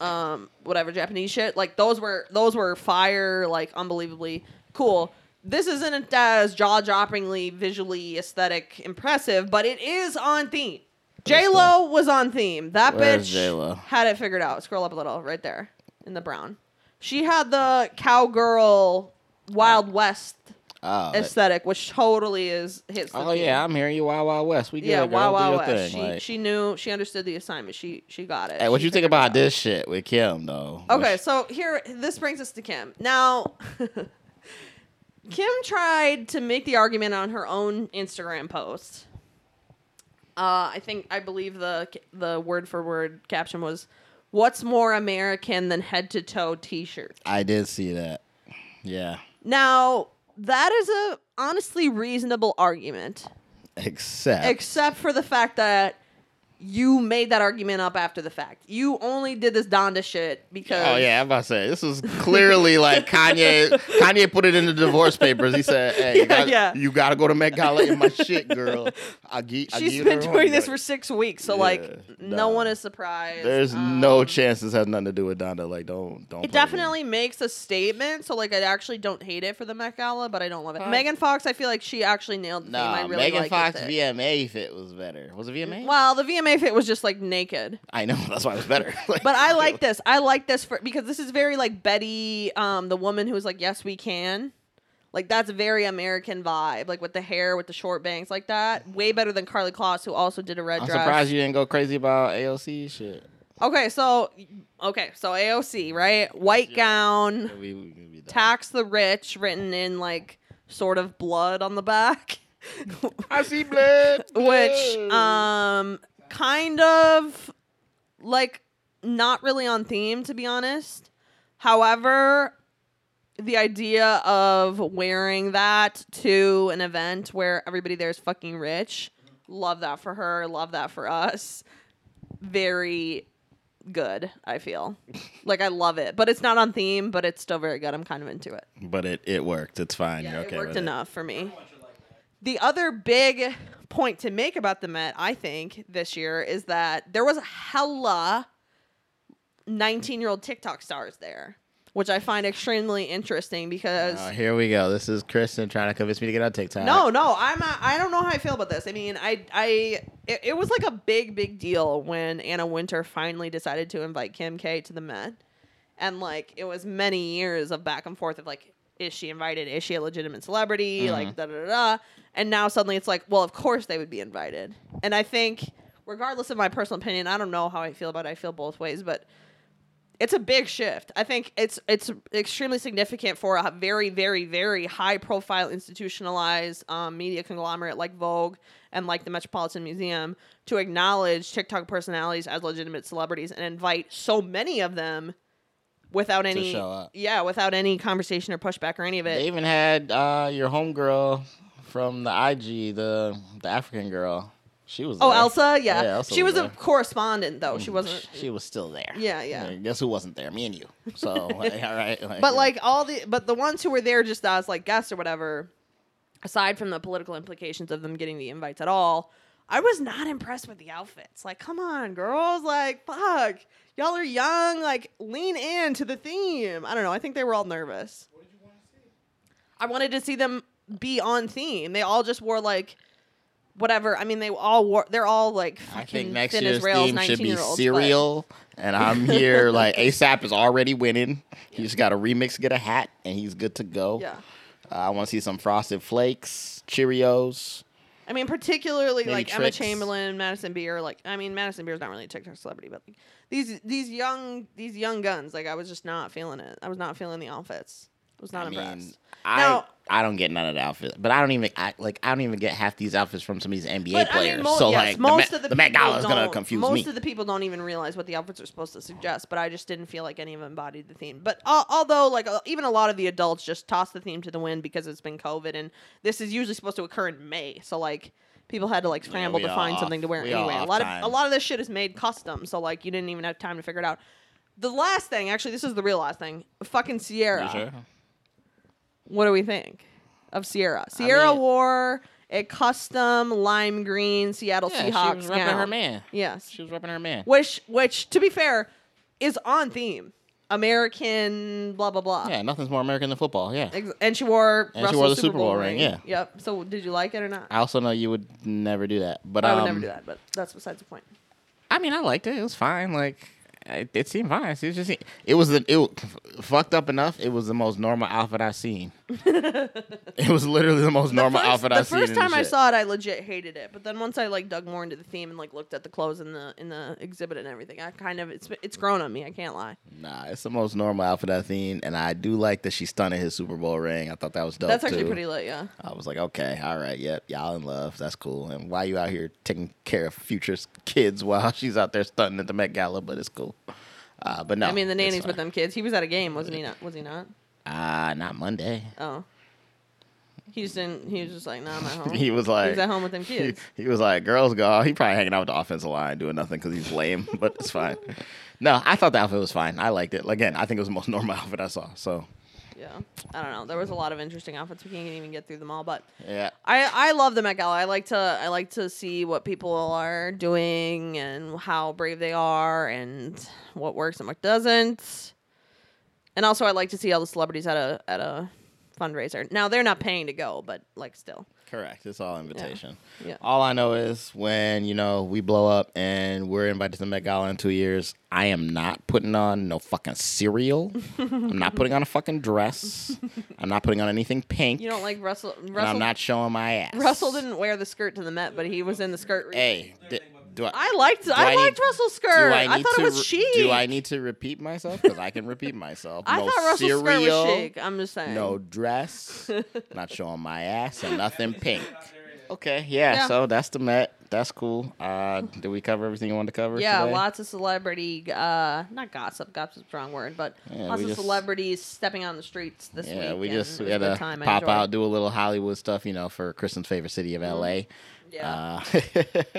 Speaker 1: um whatever Japanese shit. Like those were those were fire, like unbelievably cool. This isn't as jaw droppingly visually aesthetic impressive, but it is on theme. J Lo was on theme. That
Speaker 2: Where's
Speaker 1: bitch
Speaker 2: J.Lo?
Speaker 1: had it figured out. Scroll up a little, right there in the brown. She had the cowgirl Wild West
Speaker 2: Oh, that-
Speaker 1: aesthetic, which totally is hits. the
Speaker 2: oh
Speaker 1: theme.
Speaker 2: yeah, I'm hearing you. Wild Wild West. We get
Speaker 1: yeah,
Speaker 2: it, girl.
Speaker 1: wow,
Speaker 2: Do
Speaker 1: West.
Speaker 2: thing.
Speaker 1: She
Speaker 2: like-
Speaker 1: she knew she understood the assignment. She she got it.
Speaker 2: Hey, what
Speaker 1: She
Speaker 2: you think about this shit with Kim though?
Speaker 1: Okay,
Speaker 2: Which-
Speaker 1: so here this brings us to Kim. Now (laughs) Kim tried to make the argument on her own Instagram post. Uh, I think I believe the the word for word caption was what's more American than head to toe t-shirt.
Speaker 2: I did see that. Yeah,
Speaker 1: Now, that is a honestly reasonable argument,
Speaker 2: except
Speaker 1: except for the fact that you made that argument up after the fact. You only did this Donda shit because
Speaker 2: Oh yeah, I'm about to say this was clearly like Kanye. Kanye put it in the divorce papers. He said, "Hey, (laughs)
Speaker 1: Yeah,
Speaker 2: you, got,
Speaker 1: yeah.
Speaker 2: you gotta go to Met Gala in my shit, girl." I get. I
Speaker 1: She's
Speaker 2: give
Speaker 1: been doing
Speaker 2: on,
Speaker 1: this
Speaker 2: but
Speaker 1: for six weeks, so
Speaker 2: Yeah,
Speaker 1: like no
Speaker 2: nah.
Speaker 1: one is surprised.
Speaker 2: There's no
Speaker 1: Um,
Speaker 2: chance this has nothing to do with Donda. Like, don't don't.
Speaker 1: It
Speaker 2: play with me.
Speaker 1: definitely makes a statement, so like I actually don't hate it for the Met Gala, but I don't love it.
Speaker 2: Huh.
Speaker 1: Megan Fox, I feel like she actually nailed the theme. I
Speaker 2: Nah,
Speaker 1: really
Speaker 2: Megan Fox
Speaker 1: it.
Speaker 2: VMA fit was better. Was it VMA?
Speaker 1: Well, the VMA fit was just like naked.
Speaker 2: I know (laughs) that's why it was better. Like, (laughs)
Speaker 1: But I like (laughs) this. I like this for because this is very like Betty, um, the woman who's like, "Yes, we can." Like that's a very American vibe, like with the hair, with the short bangs, like that. Way better than Karlie Kloss, who also did a red
Speaker 2: I'm
Speaker 1: dress.
Speaker 2: surprised you didn't go crazy about AOC shit.
Speaker 1: Okay, so okay, so AOC, right? White
Speaker 2: Yeah.
Speaker 1: gown,
Speaker 2: We- we- we
Speaker 1: tax the rich, written in like sort of blood on the back,
Speaker 2: I see blood.
Speaker 1: which um kind of like not really on theme to be honest. However, the idea of wearing that to an event where everybody there is fucking rich, love that for her, love that for us. Very good, I feel. (laughs) like I love it. But it's not on theme, but it's still very good. I'm kind of into it.
Speaker 2: but it, it worked. It's fine.
Speaker 1: Yeah,
Speaker 2: You're okay
Speaker 1: it worked enough for me.
Speaker 4: Much you like that.
Speaker 1: The other big point to make about the Met, I think, this year is that there was a hella 19 year old TikTok stars there, which I find extremely interesting because.
Speaker 2: Oh, here we go. This is Kristen trying to convince me to get on TikTok.
Speaker 1: no, no, I'm. I don't know how I feel about this. I mean, I, I, it, it was like a big, big deal when Anna Wintour finally decided to invite Kim K to the Met, and like it was many years of back and forth of like, is she invited? Is she a legitimate celebrity? Like da da da. da. And now suddenly it's like, well, of course they would be invited. And I think, regardless of my personal opinion, I don't know how I feel about it. I feel both ways, but it's a big shift. I think it's it's extremely significant for a very very very high profile institutionalized um, media conglomerate like Vogue and like the Metropolitan Museum to acknowledge TikTok personalities as legitimate celebrities and invite so many of them without any
Speaker 2: show up.
Speaker 1: yeah, without any conversation or pushback or any of it.
Speaker 2: They even had uh, your homegirl from the IG, the the African girl. She was.
Speaker 1: oh,
Speaker 2: there.
Speaker 1: Elsa, yeah.
Speaker 2: Yeah, Elsa
Speaker 1: she
Speaker 2: was
Speaker 1: was, a correspondent though. She wasn't
Speaker 2: She was still there.
Speaker 1: Yeah, yeah.
Speaker 2: Guess who wasn't there? Me and you. So (laughs) like, all right.
Speaker 1: But like all the but the ones who were there just as like guests or whatever, aside from the political implications of them getting the invites at all, I was not impressed with the outfits. Like, come on, girls, like fuck. Y'all are young, like lean in to the theme. I don't know. I think they were all nervous. I wanted to see them be on theme. They all just wore like whatever. I mean, they all wore. They're all like fucking
Speaker 2: I think next
Speaker 1: thin
Speaker 2: year's
Speaker 1: as rails,
Speaker 2: theme should be
Speaker 1: 19-year-olds, but-
Speaker 2: cereal, and I'm here (laughs) like ASAP is already winning. He just got a remix, get a hat, and he's good to go.
Speaker 1: Yeah.
Speaker 2: Uh, I want to see some Frosted Flakes, Cheerios.
Speaker 1: I mean, particularly
Speaker 2: Maybe
Speaker 1: like Emma Chamberlain, Madison Beer. Like, I mean, Madison Beer's not really a TikTok celebrity, but like, these these young these young guns. Like, I was just not feeling it. I was not feeling the outfits. I was not
Speaker 2: I mean,
Speaker 1: impressed.
Speaker 2: I
Speaker 1: Now-
Speaker 2: I don't get none of the outfits, but I don't even I, like I don't even get half these outfits from some of these NBA
Speaker 1: But I
Speaker 2: players.
Speaker 1: mean, mo-
Speaker 2: so
Speaker 1: yes,
Speaker 2: like the
Speaker 1: most
Speaker 2: Met,
Speaker 1: of the,
Speaker 2: the Met Gala is gonna confuse
Speaker 1: most
Speaker 2: me.
Speaker 1: of the people don't even realize what the outfits are supposed to suggest. But I just didn't feel like any of them embodied the theme. But uh, although, like, uh, even a lot of the adults just toss the theme to the wind because it's been COVID, and this is usually supposed to occur in May. So like. People had to like scramble
Speaker 2: we
Speaker 1: to find
Speaker 2: off-
Speaker 1: something to wear
Speaker 2: we
Speaker 1: anyway. A lot
Speaker 2: time.
Speaker 1: of a lot of this shit is made custom, so like you didn't even have time to figure it out. The last thing, actually, this is the real last thing. Fucking
Speaker 2: Ciara. Sure?
Speaker 1: What do we think of Ciara? Ciara
Speaker 2: mean-
Speaker 1: wore a custom lime green Seattle
Speaker 2: Yeah,
Speaker 1: Seahawks
Speaker 2: she was repping
Speaker 1: gown.
Speaker 2: her man.
Speaker 1: Yes,
Speaker 2: She was repping her man.
Speaker 1: which which to be fair is on theme. American, blah blah blah.
Speaker 2: Yeah, nothing's more American than football. Yeah.
Speaker 1: Ex- And she wore
Speaker 2: And she wore the
Speaker 1: Super
Speaker 2: Bowl ring, yeah.
Speaker 1: Yep. So did you like it or not?
Speaker 2: I also know you would never do that, but
Speaker 1: I would
Speaker 2: um,
Speaker 1: never do that, but that's besides the point.
Speaker 2: I mean, I liked it. It was fine. Like it, it seemed fine. It was just it was the it was fucked up enough. It was the most normal outfit I've seen. (laughs) it was literally the most normal
Speaker 1: the first,
Speaker 2: outfit I've seen. The first
Speaker 1: time I
Speaker 2: shit.
Speaker 1: saw it, I legit hated it. But then once I like dug more into the theme and like looked at the clothes in the in the exhibit and everything, I kind of it's it's grown on me. I can't lie.
Speaker 2: Nah, it's the most normal outfit I've seen, and I do like that she stunted his Super Bowl ring. I thought that was dope.
Speaker 1: That's actually
Speaker 2: too.
Speaker 1: pretty lit. Yeah.
Speaker 2: I was like, okay, all right, yep, y'all in love. That's cool. And why you out here taking care of future kids while (laughs) she's out there stunting at the Met Gala? But it's cool. Uh, but no,
Speaker 1: I mean, the nanny's with them kids. He was at a game, wasn't he? Not was he not?
Speaker 2: Ah, not Monday.
Speaker 1: Oh, he just didn't. He was just like, nah, I'm at (laughs) home.
Speaker 2: He was like,
Speaker 1: he was at home with them
Speaker 2: he,
Speaker 1: kids.
Speaker 2: he was like, girls go. He probably hanging out with the offensive line doing nothing because he's lame, (laughs) but it's fine. No, I thought the outfit was fine. I liked it. Again, I think it was the most (laughs) normal outfit I saw. So
Speaker 1: Yeah, I don't know. There was a lot of interesting outfits. We can't even get through them all, but
Speaker 2: yeah,
Speaker 1: I I love the Met Gala. I like to I like to see what people are doing and how brave they are and what works and what doesn't. And also, I like to see all the celebrities at a at a fundraiser. Now they're not paying to go, but like still,
Speaker 2: correct. It's all invitation.
Speaker 1: yeah.
Speaker 2: All I know is when you know we blow up and we're invited to the Met Gala in two years, I am not putting on no fucking cereal. (laughs) I'm not putting on a fucking dress. I'm not putting on anything pink.
Speaker 1: You don't like Russell?
Speaker 2: and
Speaker 1: Russell
Speaker 2: I'm not showing my ass.
Speaker 1: Russell didn't wear the skirt to the Met, but he was in the skirt.
Speaker 2: Hey, do I?
Speaker 1: I liked I,
Speaker 2: I need-
Speaker 1: liked Russell's skirt.
Speaker 2: Do
Speaker 1: I,
Speaker 2: I,
Speaker 1: thought
Speaker 2: to
Speaker 1: it was chic.
Speaker 2: Do I need to repeat myself? Because I can repeat myself. (laughs)
Speaker 1: I
Speaker 2: no
Speaker 1: thought Russell's
Speaker 2: cereal,
Speaker 1: skirt was chic. I'm just saying.
Speaker 2: No dress. (laughs) not showing my ass and nothing pink. Okay, yeah,
Speaker 1: Yeah.
Speaker 2: So that's the Met. That's cool. Uh, did we cover everything you wanted to cover?
Speaker 1: Yeah,
Speaker 2: today?
Speaker 1: lots of celebrity, uh, not gossip. Gossip's a wrong word, but
Speaker 2: Yeah,
Speaker 1: lots of
Speaker 2: just-
Speaker 1: celebrities stepping on the streets this week.
Speaker 2: Yeah, we just we had to pop out, do a little Hollywood stuff, you know, for Kristen's favorite city of LA.
Speaker 1: Yeah,
Speaker 2: Uh,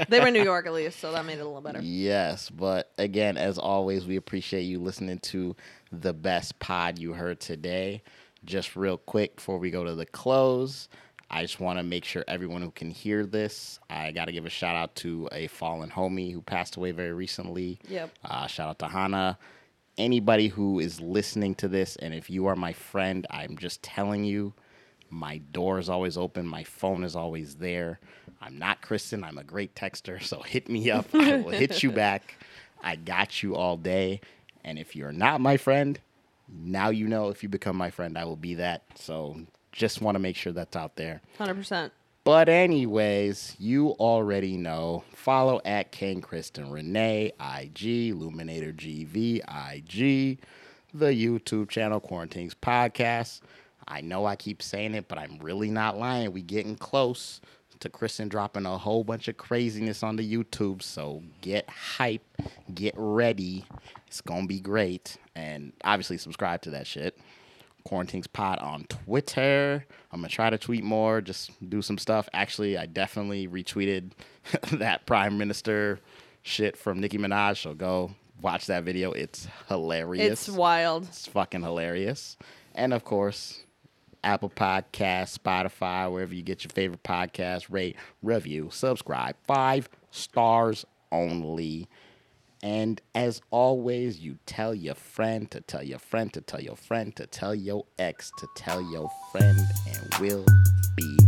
Speaker 1: they were in (laughs) New York at least, so that made it a little better.
Speaker 2: Yes, but again, as always, we appreciate you listening to the best pod you heard today. Just real quick before we go to the close, I just want to make sure everyone who can hear this, I got to give a shout out to a fallen homie who passed away very recently.
Speaker 1: Yep.
Speaker 2: Uh, shout out to Hannah. Anybody who is listening to this, and if you are my friend, I'm just telling you, my door is always open. My phone is always there. I'm not Kristen. I'm a great texter. So (laughs) hit me up. I will hit you (laughs) back. I got you all day. And if you're not my friend, now you know if you become my friend, I will be that. So just want to make sure that's out there.
Speaker 1: Hundred percent.
Speaker 2: But anyways, you already know. Follow at Kane Kristen Renee, IG, Luminator GV, IG, the YouTube channel, Quarantines Podcast. I know I keep saying it, but I'm really not lying. We getting close. To Kristen dropping a whole bunch of craziness on the YouTube. So get hype, get ready. It's gonna be great, and obviously subscribe to that shit. Quarantines Pod on Twitter. I'm gonna try to tweet more, just do some stuff. Actually, I definitely retweeted (laughs) that Prime Minister shit from Nicki Minaj. So go watch that video. It's hilarious.
Speaker 1: It's wild.
Speaker 2: It's fucking hilarious. And of course, Apple Podcast, Spotify, wherever you get your favorite podcast, rate, review, subscribe. Five stars only. And as always, you tell your friend to tell your friend to tell your friend to tell your ex to tell your friend, and we'll be